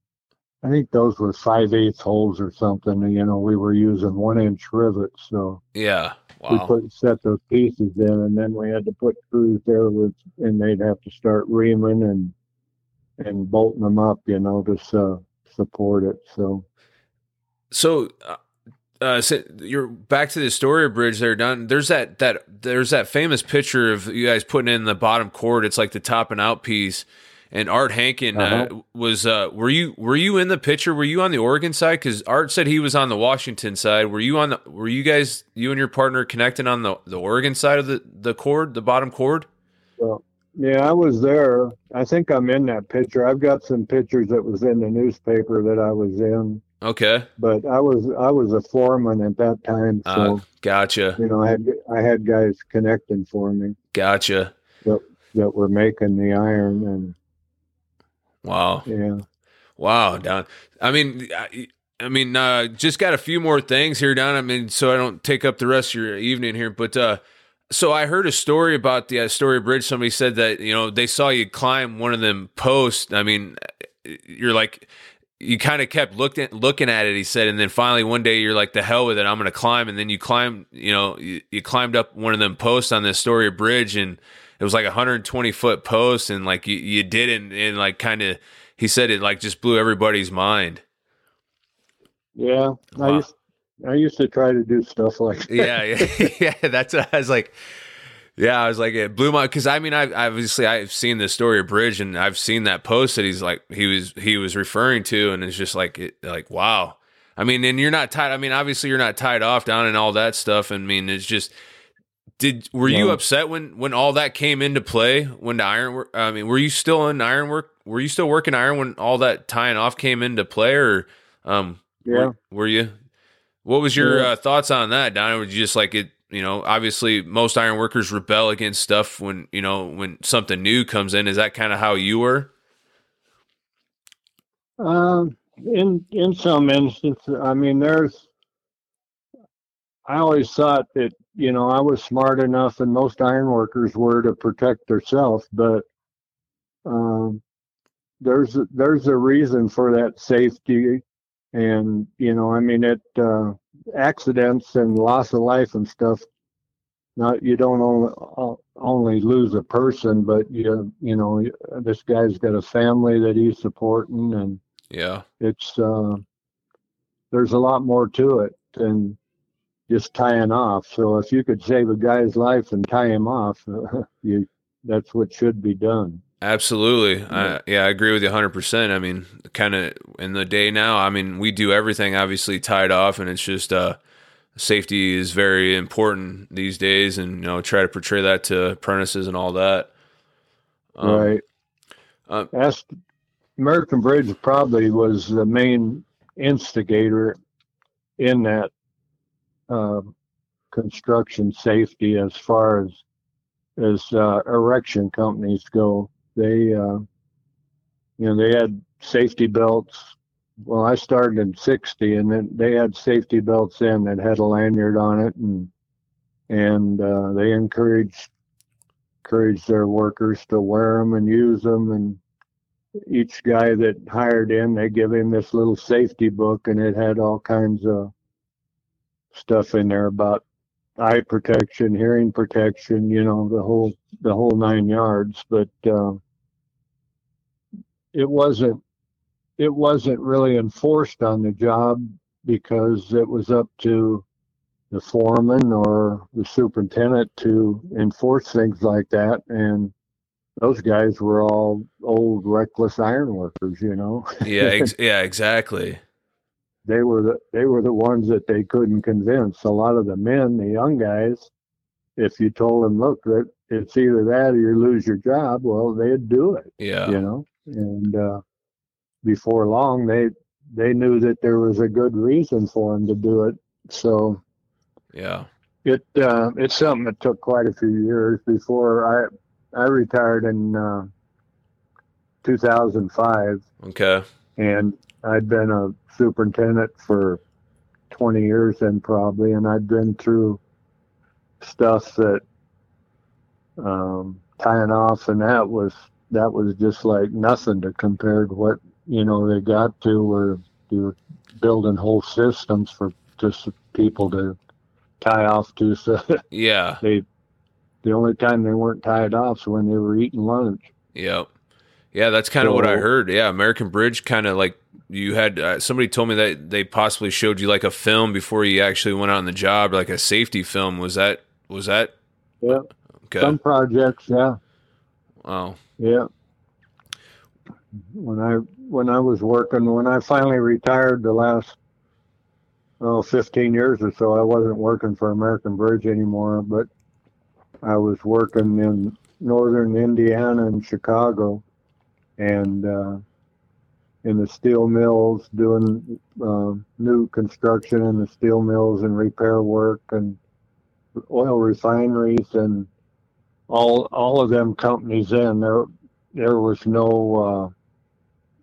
I think those were five eighths holes or something. You know, we were using one inch rivets, so yeah. we Wow. put set those pieces in, and then we had to put screws there with, and they'd have to start reaming and and bolting them up, you know, to uh, support it. So So, uh, uh, so you're back to the Astoria Bridge there, Don. There's that that there's that famous picture of you guys putting in the bottom chord. It's like the top and out piece. And Art Hankin uh, Uh-huh. was. Uh, were you were you in the picture? Were you on the Oregon side? Because Art said he was on the Washington side. Were you on the? Were you guys you and your partner connecting on the the Oregon side of the the chord, the bottom chord? Yeah, I was there. I think I'm in that picture. I've got some pictures that was in the newspaper that I was in, Okay, but I was I was a foreman at that time, so uh, gotcha, you know I had I had guys connecting for me gotcha. that were making the iron, and Wow. yeah, Wow, Don. I mean, I, I mean, uh, just got a few more things here, Don. I mean, so I don't take up the rest of your evening here, but uh, so I heard a story about the Astoria Bridge. Somebody said that you know they saw you climb one of them posts. I mean, you're like. You kind of kept looking looking at it. He said, and then finally one day you're like, "The hell with it! I'm going to climb." And then you climb, you know, you, you climbed up one of them posts on the Astoria Bridge, and it was like a 120 foot post, and like you, you did it, and, and like kind of he said it like just blew everybody's mind. yeah. I used I used to try to do stuff like that. Yeah, yeah, yeah. That's what I was like. Yeah, I was like, it blew my because I mean, I obviously I've seen the Astoria Bridge and I've seen that post that he's like he was he was referring to, and it's just like it, like wow. I mean, and you're not tied. I mean, obviously you're not tied off down and all that stuff. I mean, it's just. Did were you upset when when all that came into play when the ironwork? I mean, were you still in iron work? Were you still working iron when all that tying off came into play, or um, Yeah. were, were you? What was your Yeah. uh, thoughts on that, Don? Would you just like it? You know, obviously most iron workers rebel against stuff when you know when something new comes in. Is that kind of how you were? Um, in in some instances, I mean, there's. I always thought that you know I was smart enough, and most iron workers were to protect themselves, but um, there's there's a reason for that safety, and you know, I mean, it uh, accidents and loss of life and stuff. Not you don't only only lose a person, but you you know this guy's got a family that he's supporting and Yeah, it's uh, there's a lot more to it than just tying off. So if you could save a guy's life and tie him off, you that's what should be done. Absolutely. I, yeah, I agree with you 100. percent I mean, kind of in the day now. I mean, we do everything obviously tied off, and it's just uh, safety is very important these days, and you know, try to portray that to apprentices and all that. Um, right. uh, That's American Bridge probably was the main instigator in that uh, construction safety as far as as uh, erection companies go. They uh, you know they had safety belts. Well, I started in '60, and then they had safety belts in that had a lanyard on it, and and uh, they encouraged encouraged their workers to wear them and use them and each guy that hired in, they give him this little safety book, and it had all kinds of stuff in there about eye protection, hearing protection, you know, the whole the whole nine yards. But uh, it wasn't it wasn't really enforced on the job because it was up to the foreman or the superintendent to enforce things like that and those guys were all old reckless iron workers you know yeah, ex- yeah, exactly. They were the they were the ones that they couldn't convince a lot of the men the young guys if you told them look that it's either that or you lose your job well they'd do it Yeah, you know and uh before long they they knew that there was a good reason for them to do it. So Yeah. it uh, it's something that took quite a few years before I I retired in uh, 2005, Okay. and I'd been a superintendent for 20 years then probably, and I'd been through stuff that um, tying off, and that was that was just like nothing to compare to what you know they got to where you were building whole systems for just people to tie off to. So Yeah. they the only time they weren't tied off is when they were eating lunch. Yep. Yeah, that's kind of what I heard. Yeah, American Bridge kind of like you had uh, somebody told me that they possibly showed you like a film before you actually went on the job, like a safety film. Was that was that? Yeah. Okay. Some projects, yeah, wow. yeah. When I when I was working, when I finally retired, the last oh 15 years or so, I wasn't working for American Bridge anymore, but I was working in northern Indiana and Chicago, and uh, in the steel mills, doing uh, new construction in the steel mills and repair work and oil refineries and all all of them companies in there there was no uh,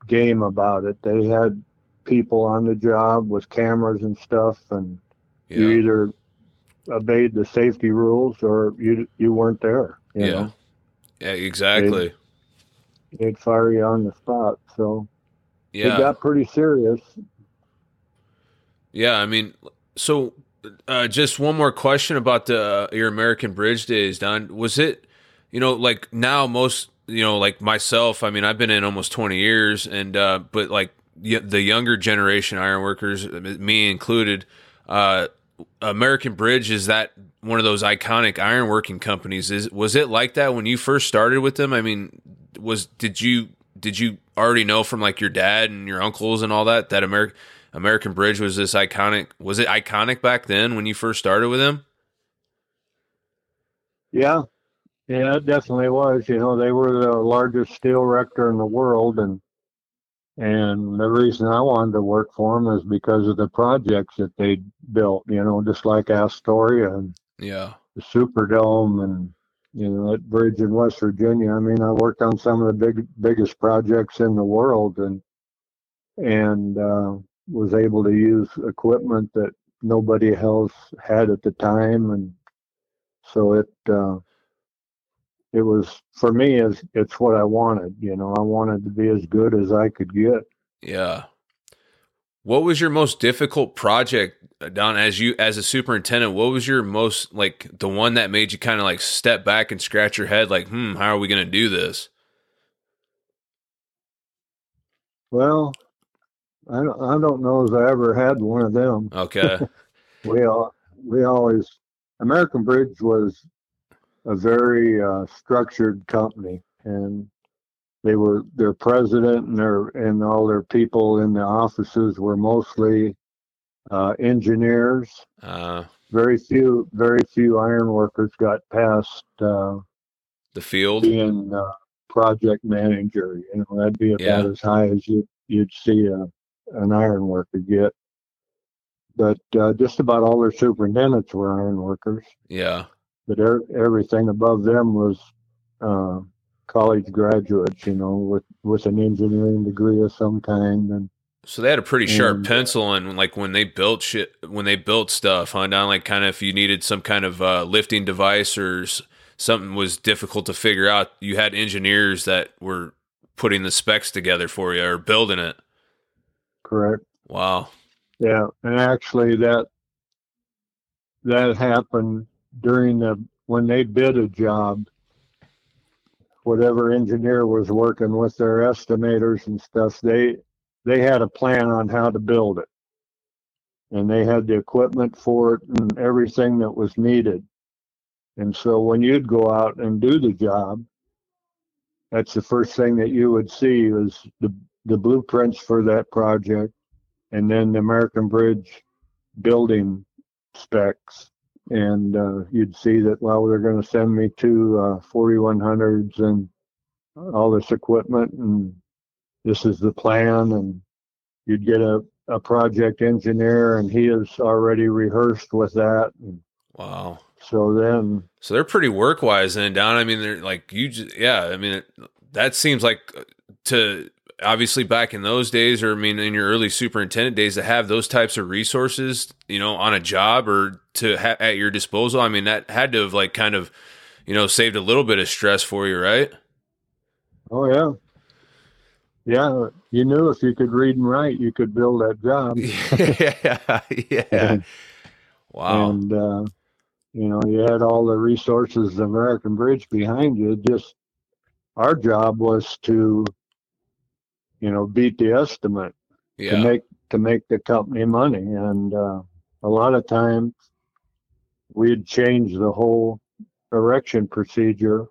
game about it. They had people on the job with cameras and stuff, and you either obeyed the safety rules or you you weren't there. You Yeah. know, Yeah. Exactly. They'd fire you on the spot. So it got pretty serious. Yeah, I mean, so uh, just one more question about the uh, your American Bridge days, Don. Was it, you know, like now most, you know, like myself. I mean, I've been in almost twenty years, and uh, but like y- the younger generation ironworkers, me included, uh, American Bridge is that one of those iconic ironworking companies. Is was it like that when you first started with them? I mean, was did you did you already know from like your dad and your uncles and all that that American American Bridge was this iconic. Was it iconic back then when you first started with them? Yeah, yeah, it definitely was. You know, they were the largest steel rector in the world, and and the reason I wanted to work for them is because of the projects that they built. You know, just like Astoria and Yeah, the Superdome, and you know that bridge in West Virginia. I mean, I worked on some of the big biggest projects in the world, and and uh, was able to use equipment that nobody else had at the time, and so it uh, it was for me as it's what I wanted. You know, I wanted to be as good as I could get. yeah. What was your most difficult project, Don? As you as a superintendent, what was your most like the one that made you kind of like step back and scratch your head, like, hmm, how are we going to do this? Well, I don't, I don't know as I ever had one of them. Okay, We all we always American Bridge was a very uh, structured company, and they were their president and their and all their people in the offices were mostly uh, engineers. uh, Very few very few iron workers got past uh, the field. being uh, project manager. You know that'd be about Yeah. as high as you you'd see a, an iron worker get. But uh, just about all their superintendents were iron workers. Yeah, But er- everything above them was uh, college graduates, you know, with with an engineering degree of some kind. And so they had a pretty sharp pencil, and like when they built shit, when they built stuff, huh? Don, like kind of if you needed some kind of uh, lifting device or something was difficult to figure out, you had engineers that were putting the specs together for you or building it. correct, Wow. yeah. And actually, that that happened during the when they bid a job. Whatever engineer was working with their estimators and stuff, they they had a plan on how to build it, and they had the equipment for it and everything that was needed. And so when you'd go out and do the job, that's the first thing that you would see was the the blueprints for that project, and then the American Bridge building specs. And uh, you'd see that well, they're going to send me two uh, 4100s and all this equipment, and this is the plan, and you'd get a, a project engineer and he is already rehearsed with that. And Wow. so then, So they're pretty work wise then Don. I mean, they're like you. Just, yeah. I mean, it, that seems like uh, to obviously back in those days, or I mean, in your early superintendent days, to have those types of resources, you know, on a job or to ha- at your disposal. I mean, that had to have like kind of, you know, saved a little bit of stress for you, right? oh yeah. Yeah, you knew if you could read and write, you could build that job. yeah. Yeah. Wow. and uh, you know you had all the resources of American Bridge behind you. Just our job was to, you know, beat the estimate to make to make the company money, and uh, a lot of times we'd change the whole erection procedure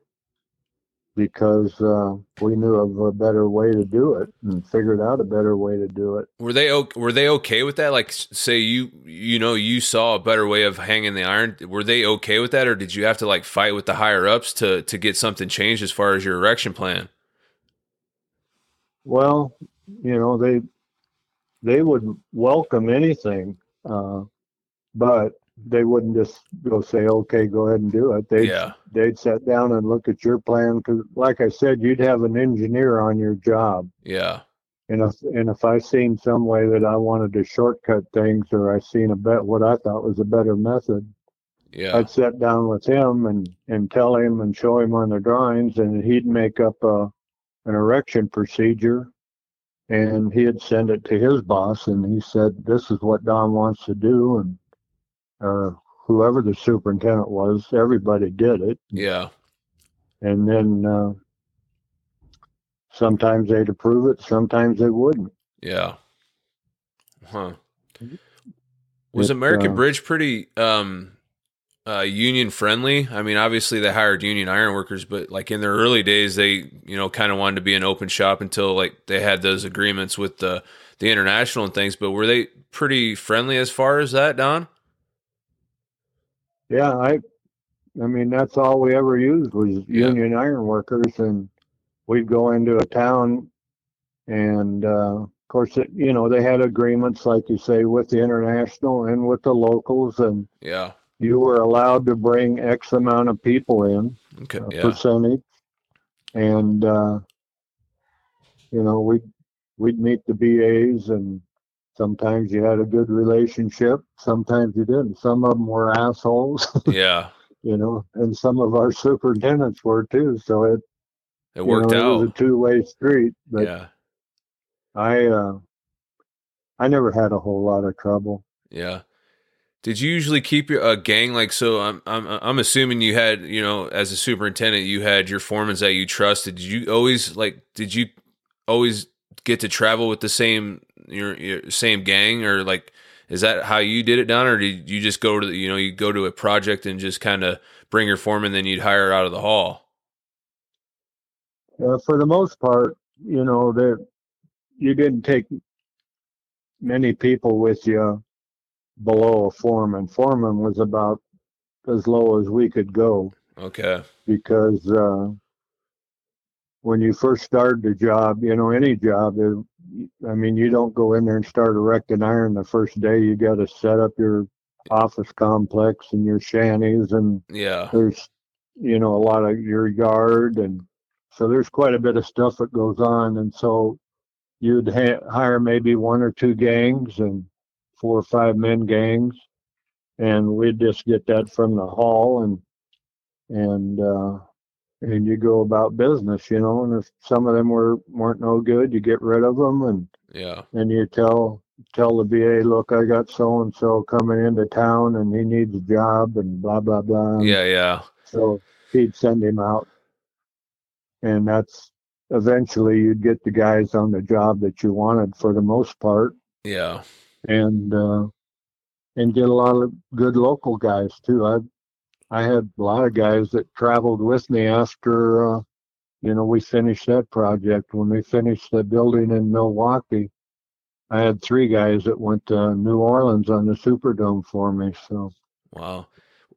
because uh, we knew of a better way to do it and figured out a better way to do it. Were they o- were they okay with that? Like, say you you know you saw a better way of hanging the iron. Were they okay with that, or did you have to like fight with the higher ups to to get something changed as far as your erection plan? Well, you know, they they would welcome anything, uh, but they wouldn't just go say, "Okay, go ahead and do it." They'd Yeah, they'd sit down and look at your plan because, like I said, you'd have an engineer on your job, yeah, and if and if I seen some way that I wanted to shortcut things, or I seen a bet what I thought was a better method, yeah, I'd sit down with him and and tell him and show him on the drawings, and he'd make up a an erection procedure, and he had sent it to his boss, and he said, "This is what Don wants to do," and or whoever the superintendent was, everybody did it, yeah, and then uh, sometimes they'd approve it, sometimes they wouldn't. yeah. Huh. Was It, American uh, Bridge pretty um uh union friendly? I mean, obviously they hired union iron workers, but like in their early days, they you know kind of wanted to be an open shop until like they had those agreements with the the international and things. But were they pretty friendly as far as that, Don? Yeah, I, I mean, that's all we ever used was Yeah. union iron workers, and we'd go into a town, and uh, of course, it, you know, they had agreements, like you say, with the international and with the locals, and Yeah. You were allowed to bring X amount of people in, Okay. Yeah. percentage, and uh, you know, we we'd meet the BAs, and sometimes you had a good relationship, sometimes you didn't. Some of them were assholes. Yeah. you know, and some of our superintendents were too. So it, It you worked out. it was a two-way street. But Yeah. I, uh, I never had a whole lot of trouble. Yeah. Did you usually keep your a gang like so? I'm I'm I'm assuming you had you know as a superintendent you had your foremans that you trusted. Did you always like? Did you always get to travel with the same your, your same gang or like? Is that how you did it, Don, or did you just go to the, you know you go to a project and just kind of bring your foreman, then you'd hire out of the hall? Uh, for the most part, you know, that you didn't take many people with you below a foreman. Foreman was about as low as we could go. Okay. because uh, when you first started the job, you know, any job, it, I mean, you don't go in there and start erecting iron the first day. You got to set up your office complex and your shanties, and Yeah. there's, you know, a lot of your yard, and so there's quite a bit of stuff that goes on. And so you'd ha- hire maybe one or two gangs and four or five men gangs, and we'd just get that from the hall and and uh, and you go about business, you know. And if some of them were weren't no good, you get rid of them, and Yeah. and you tell tell the BA, look, I got so and so coming into town, and he needs a job, and blah blah blah. Yeah. Yeah. So he'd send him out, and that's eventually you'd get the guys on the job that you wanted for the most part, Yeah. And uh, and get a lot of good local guys too. I I had a lot of guys that traveled with me after uh, you know we finished that project. When we finished the building in Milwaukee, I had three guys that went to New Orleans on the Superdome for me. So, Wow.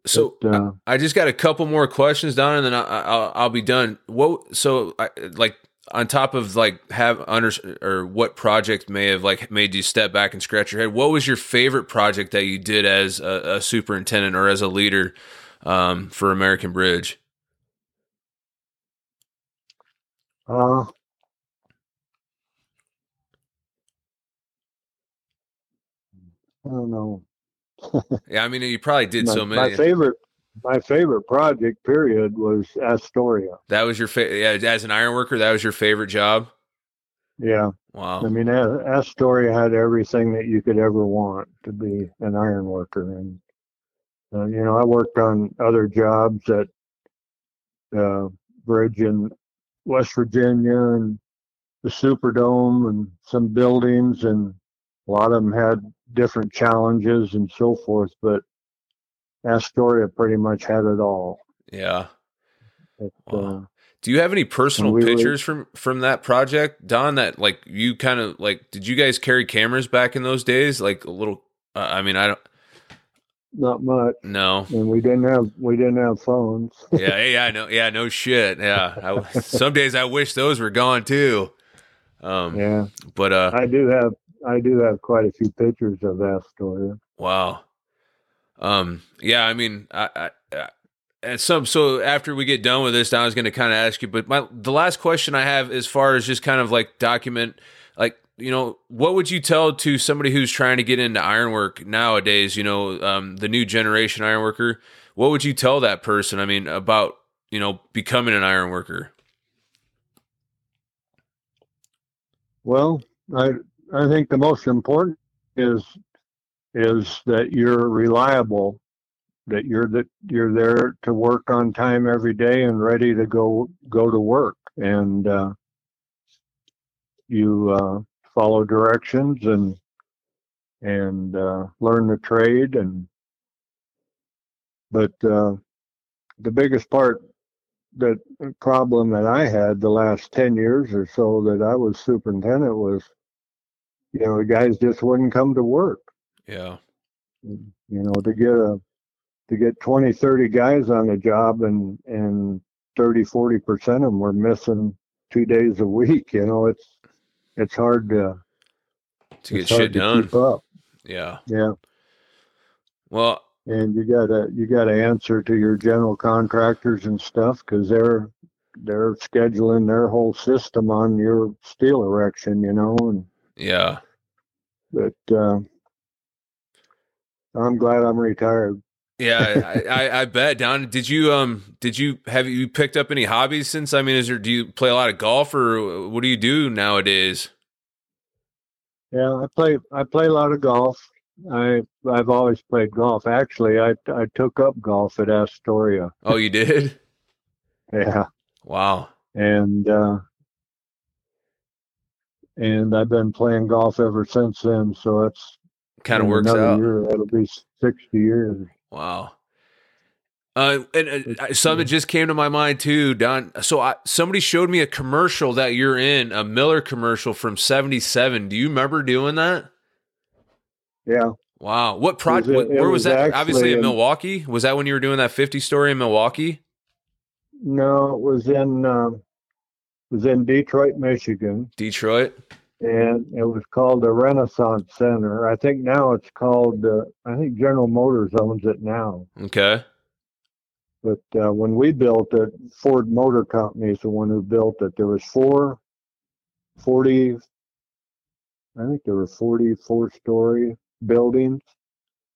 So but, uh, I just got a couple more questions, Don, and then I, I, I'll I'll be done. What? So, I, like, on top of like have under or what project may have like made you step back and scratch your head what was your favorite project that you did as a, a superintendent or as a leader um, for american bridge Uh, I don't know. yeah i mean you probably did my, so many My favorite, my favorite project period was Astoria. that was your favorite, yeah as an iron worker that was your favorite job? Yeah, wow. I mean Astoria had everything that you could ever want to be an iron worker, and uh, you know I worked on other jobs at uh, bridge in West Virginia and the Superdome and some buildings, and a lot of them had different challenges and so forth, but Astoria pretty much had it all. yeah It, Wow. uh, Do you have any personal we were- pictures from from that project, Don? That like you kind of like did you guys carry cameras back in those days? Like a little. Uh, I mean, I don't not much, No. and we didn't have we didn't have phones. Yeah, yeah, I know. Yeah, no shit. Yeah, I, some days I wish those were gone too. Um, yeah, but uh, I do have I do have quite a few pictures of Astoria. wow. Um, yeah, I mean, I, I, I some so after we get done with this, I was going to kind of ask you, but my the last question I have as far as just kind of like document, like you know, what would you tell to somebody who's trying to get into ironwork nowadays? You know, um, the new generation ironworker. What would you tell that person? I mean, about you know becoming an ironworker. Well, I I think the most important is is that you're reliable, that you're that you're there to work on time every day and ready to go go to work, and uh, you uh, follow directions and and uh, learn the trade and but uh, the biggest part that problem that I had the last 10 years or so that I was superintendent was, you know, the guys just wouldn't come to work. Yeah. You know, to get a, to get 20, 30 guys on the job and, and 30, 40% of them were missing two days a week. You know, it's, it's hard to, To get shit done. keep up. Yeah. Yeah. Well, and you gotta you gotta answer to your general contractors and stuff because they're they're scheduling their whole system on your steel erection, you know. And yeah. but uh, I'm glad I'm retired. Yeah, I, I, I bet. Don, did you um did you have you picked up any hobbies since? I mean, is there do you play a lot of golf or what do you do nowadays? Yeah, I play I play a lot of golf. I I've always played golf. Actually, I I took up golf at Astoria. Oh, you did? Yeah, Wow. and uh, and I've been playing golf ever since then. So it's Kind of works out. Year, that'll be sixty years. Wow. Uh, and uh, something just came to my mind too, Don. So I, somebody showed me a commercial that you're in, a Miller commercial from '77. Do you remember doing that? Yeah. Wow. What project? It was- it Where was, was that? Obviously in in- Milwaukee. Was that when you were doing that 50 story in Milwaukee? No, it was in um, it was in Detroit, Michigan, Detroit. And it was called the Renaissance Center. I think now it's called. Uh, I think General Motors owns it now. Okay. But uh, when we built it, Ford Motor Company is the one who built it. There was four, 40, I think there were 44 story buildings,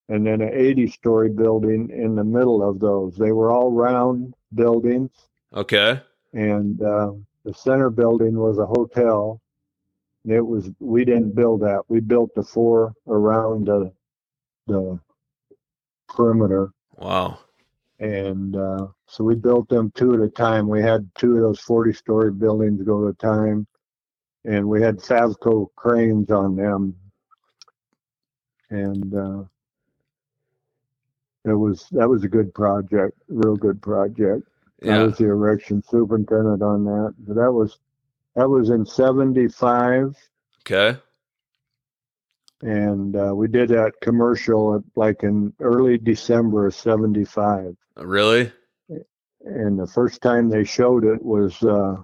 and then an 80 story building in the middle of those. They were all round buildings. Okay. and uh, the center building was a hotel. It was we didn't build that. We built the four around the the perimeter, Wow. and uh, so we built them two at a time. We had two of those forty-story buildings go at a time, and we had Favco cranes on them, and uh, it was that was a good project, real good project. I was the erection superintendent on that. But that was that was in '75, Okay. and uh, we did that commercial at, like in early December of '75. Really? And the first time they showed it was uh,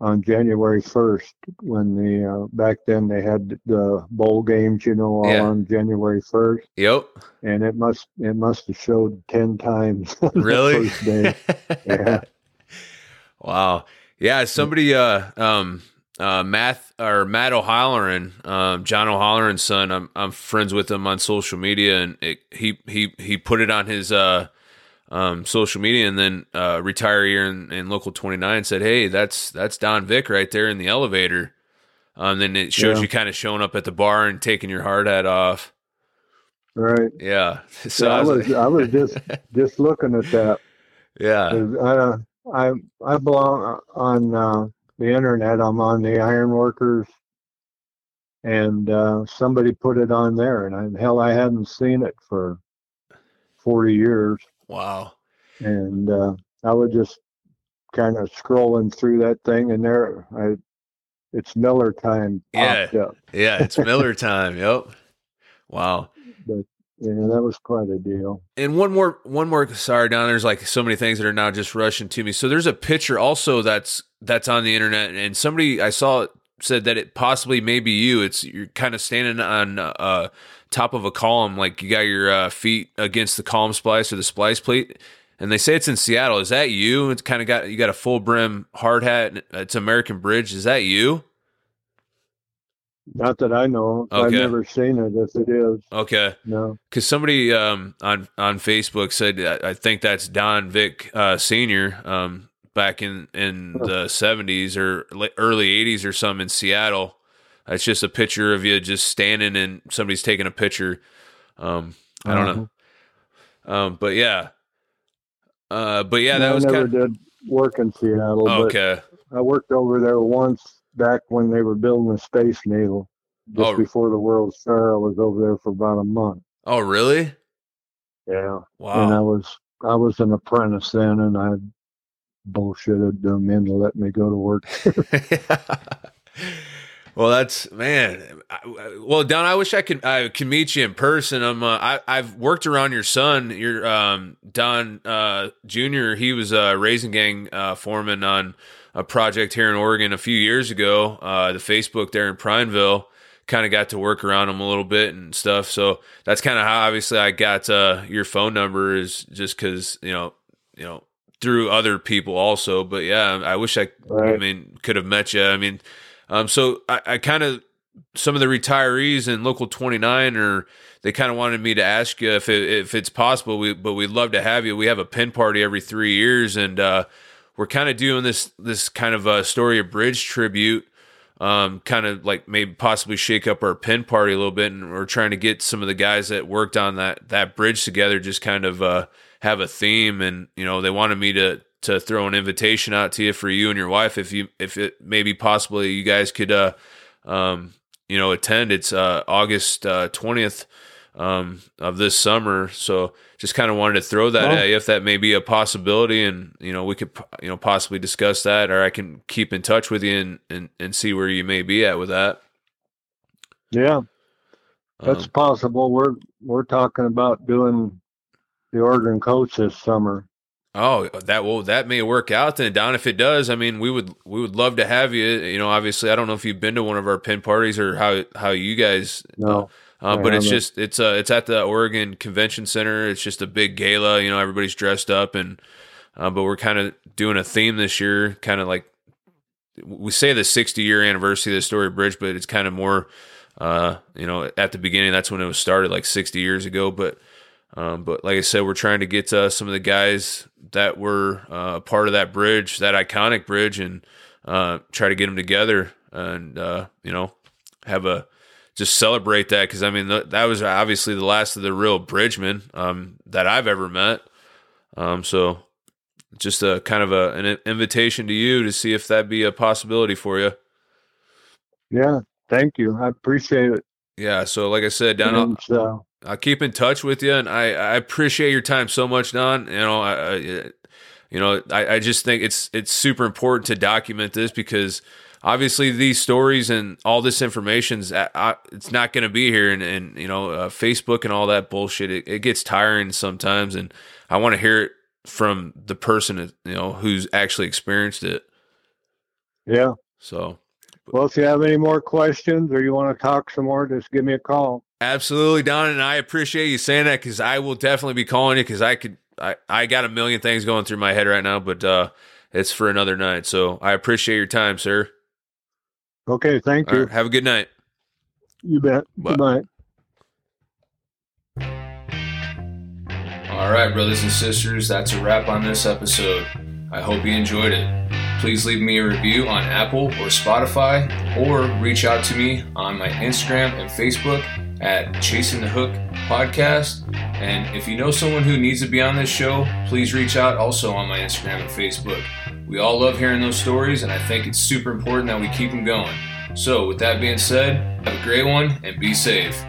on January first when the uh, back then they had the bowl games, you know, all Yeah. on January first, Yep. and it must it must have showed ten times. Really? first day. Yeah. Wow. Yeah. Somebody, uh, um, uh, Matt or Matt O'Halloran, um, John O'Halloran's son. I'm I'm friends with him on social media, and it, he he he put it on his uh, um, social media, and then uh, retire here in, in local 29 said, "Hey, that's that's Don Vick right there in the elevator." Um, then it shows Yeah. you kind of showing up at the bar and taking your hard hat off. Right. Yeah. So Yeah, I I was, was like- I was just just looking at that. Yeah. I I I belong on uh, the internet. I'm on the Ironworkers, and uh, somebody put it on there, and I, hell, I hadn't seen it for forty years, Wow. and uh, I was just kind of scrolling through that thing, and there, I, it's Miller time Yeah. Yeah. It's Miller time. Yep. Wow. Yeah, that was quite a deal. and one more one more sorry don there's like so many things that are now just rushing to me. So there's a picture also that's that's on the internet and somebody i saw said that it possibly may be you. It's you're kind of standing on uh top of a column like you got your uh, feet against the column splice or the splice plate and they say it's in seattle. Is that you? It's kind of got you got a full brim hard hat it's american bridge. Is that you Not that I know. I've never seen it. If it is, okay no. because somebody um, on on Facebook said I I think that's Don Vick uh, Senior um, back in in Huh. the seventies or early eighties or something in Seattle. It's just a picture of you just standing and somebody's taking a picture. Um, I don't know, um, but yeah, uh, but yeah, that I was never kind of did work in Seattle, but okay. I worked over there once back when they were building the Space Needle. Just Oh. before the World's Fair. I was over there for about a month. Oh, really? Yeah, Wow. and I was I was an apprentice then, and I bullshitted them into letting me go to work. well, that's man. I- I- Well, Don, I wish I could I could meet you in person. I'm uh, I I've worked around your son, your um Don uh Junior. He was a raising gang uh, foreman on a project here in Oregon a few years ago. Uh, the Facebook there in Prineville. Kind of got to work around them a little bit and stuff. So that's kind of how obviously I got uh, your phone number is just because you know you know through other people also. But yeah, I wish I I mean, could have met you. I mean, um, so I, I kind of some of the retirees in local 29 or they kind of wanted me to ask you if it, if it's possible. We but we'd love to have you. We have a pin party every three years, and uh, we're kind of doing this this kind of a story of bridge tribute. Um, kind of like maybe possibly shake up our pin party a little bit, and we're trying to get some of the guys that worked on that that bridge together, just kind of uh, have a theme. And you know, they wanted me to to throw an invitation out to you for you and your wife if you if it maybe possibly you guys could uh um you know attend it's uh august uh 20th um of this summer so just kind of wanted to throw that Oh. at you if that may be a possibility and you know we could you know possibly discuss that or i can keep in touch with you and and, and see where you may be at with that Yeah, that's Um, possible. We're we're talking about doing the Oregon coach this summer. Oh, that will that may work out then, Don. If it does, I mean, we would we would love to have you. You know, obviously, I don't know if you've been to one of our pin parties or how how you guys. No, uh, I but it's just it's uh it's at the Oregon Convention Center. It's just a big gala. You know, everybody's dressed up, and uh, but we're kind of doing a theme this year, kind of like we say the 60 year anniversary of the Astoria Bridge, but it's kind of more, uh, you know, at the beginning that's when it was started, like 60 years ago. But um, but like I said, we're trying to get to some of the guys that were uh, part of that bridge, that iconic bridge, and uh, try to get them together and uh, you know have a just celebrate that because I mean th- that was obviously the last of the real bridgemen um, that I've ever met. Um, so just a kind of a, an invitation to you to see if that be a possibility for you. yeah, thank you. I appreciate it. Yeah. So like I said, Don, I'll, uh, I'll keep in touch with you, and I, I appreciate your time so much, Don. You know, I, I you know, I, I just think it's it's super important to document this because obviously these stories and all this information's uh, uh, it's not going to be here, and, and you know, uh, Facebook and all that bullshit. It, it gets tiring sometimes, and I want to hear it from the person you know who's actually experienced it. Yeah. So Well, if you have any more questions or you want to talk some more, just give me a call. absolutely, Don, and I appreciate you saying that because I will definitely be calling you because I could. I, I got a million things going through my head right now, but uh, it's for another night. So I appreciate your time, sir. Okay, thank All you. right, have a good night. You bet. Bye. Goodbye. All right, brothers and sisters, that's a wrap on this episode. I hope you enjoyed it. Please leave me a review on Apple or Spotify, or reach out to me on my Instagram and Facebook at Chasing the Hook Podcast. And if you know someone who needs to be on this show, please reach out also on my Instagram and Facebook. We all love hearing those stories, and I think it's super important that we keep them going. So, with that being said, have a great one and be safe.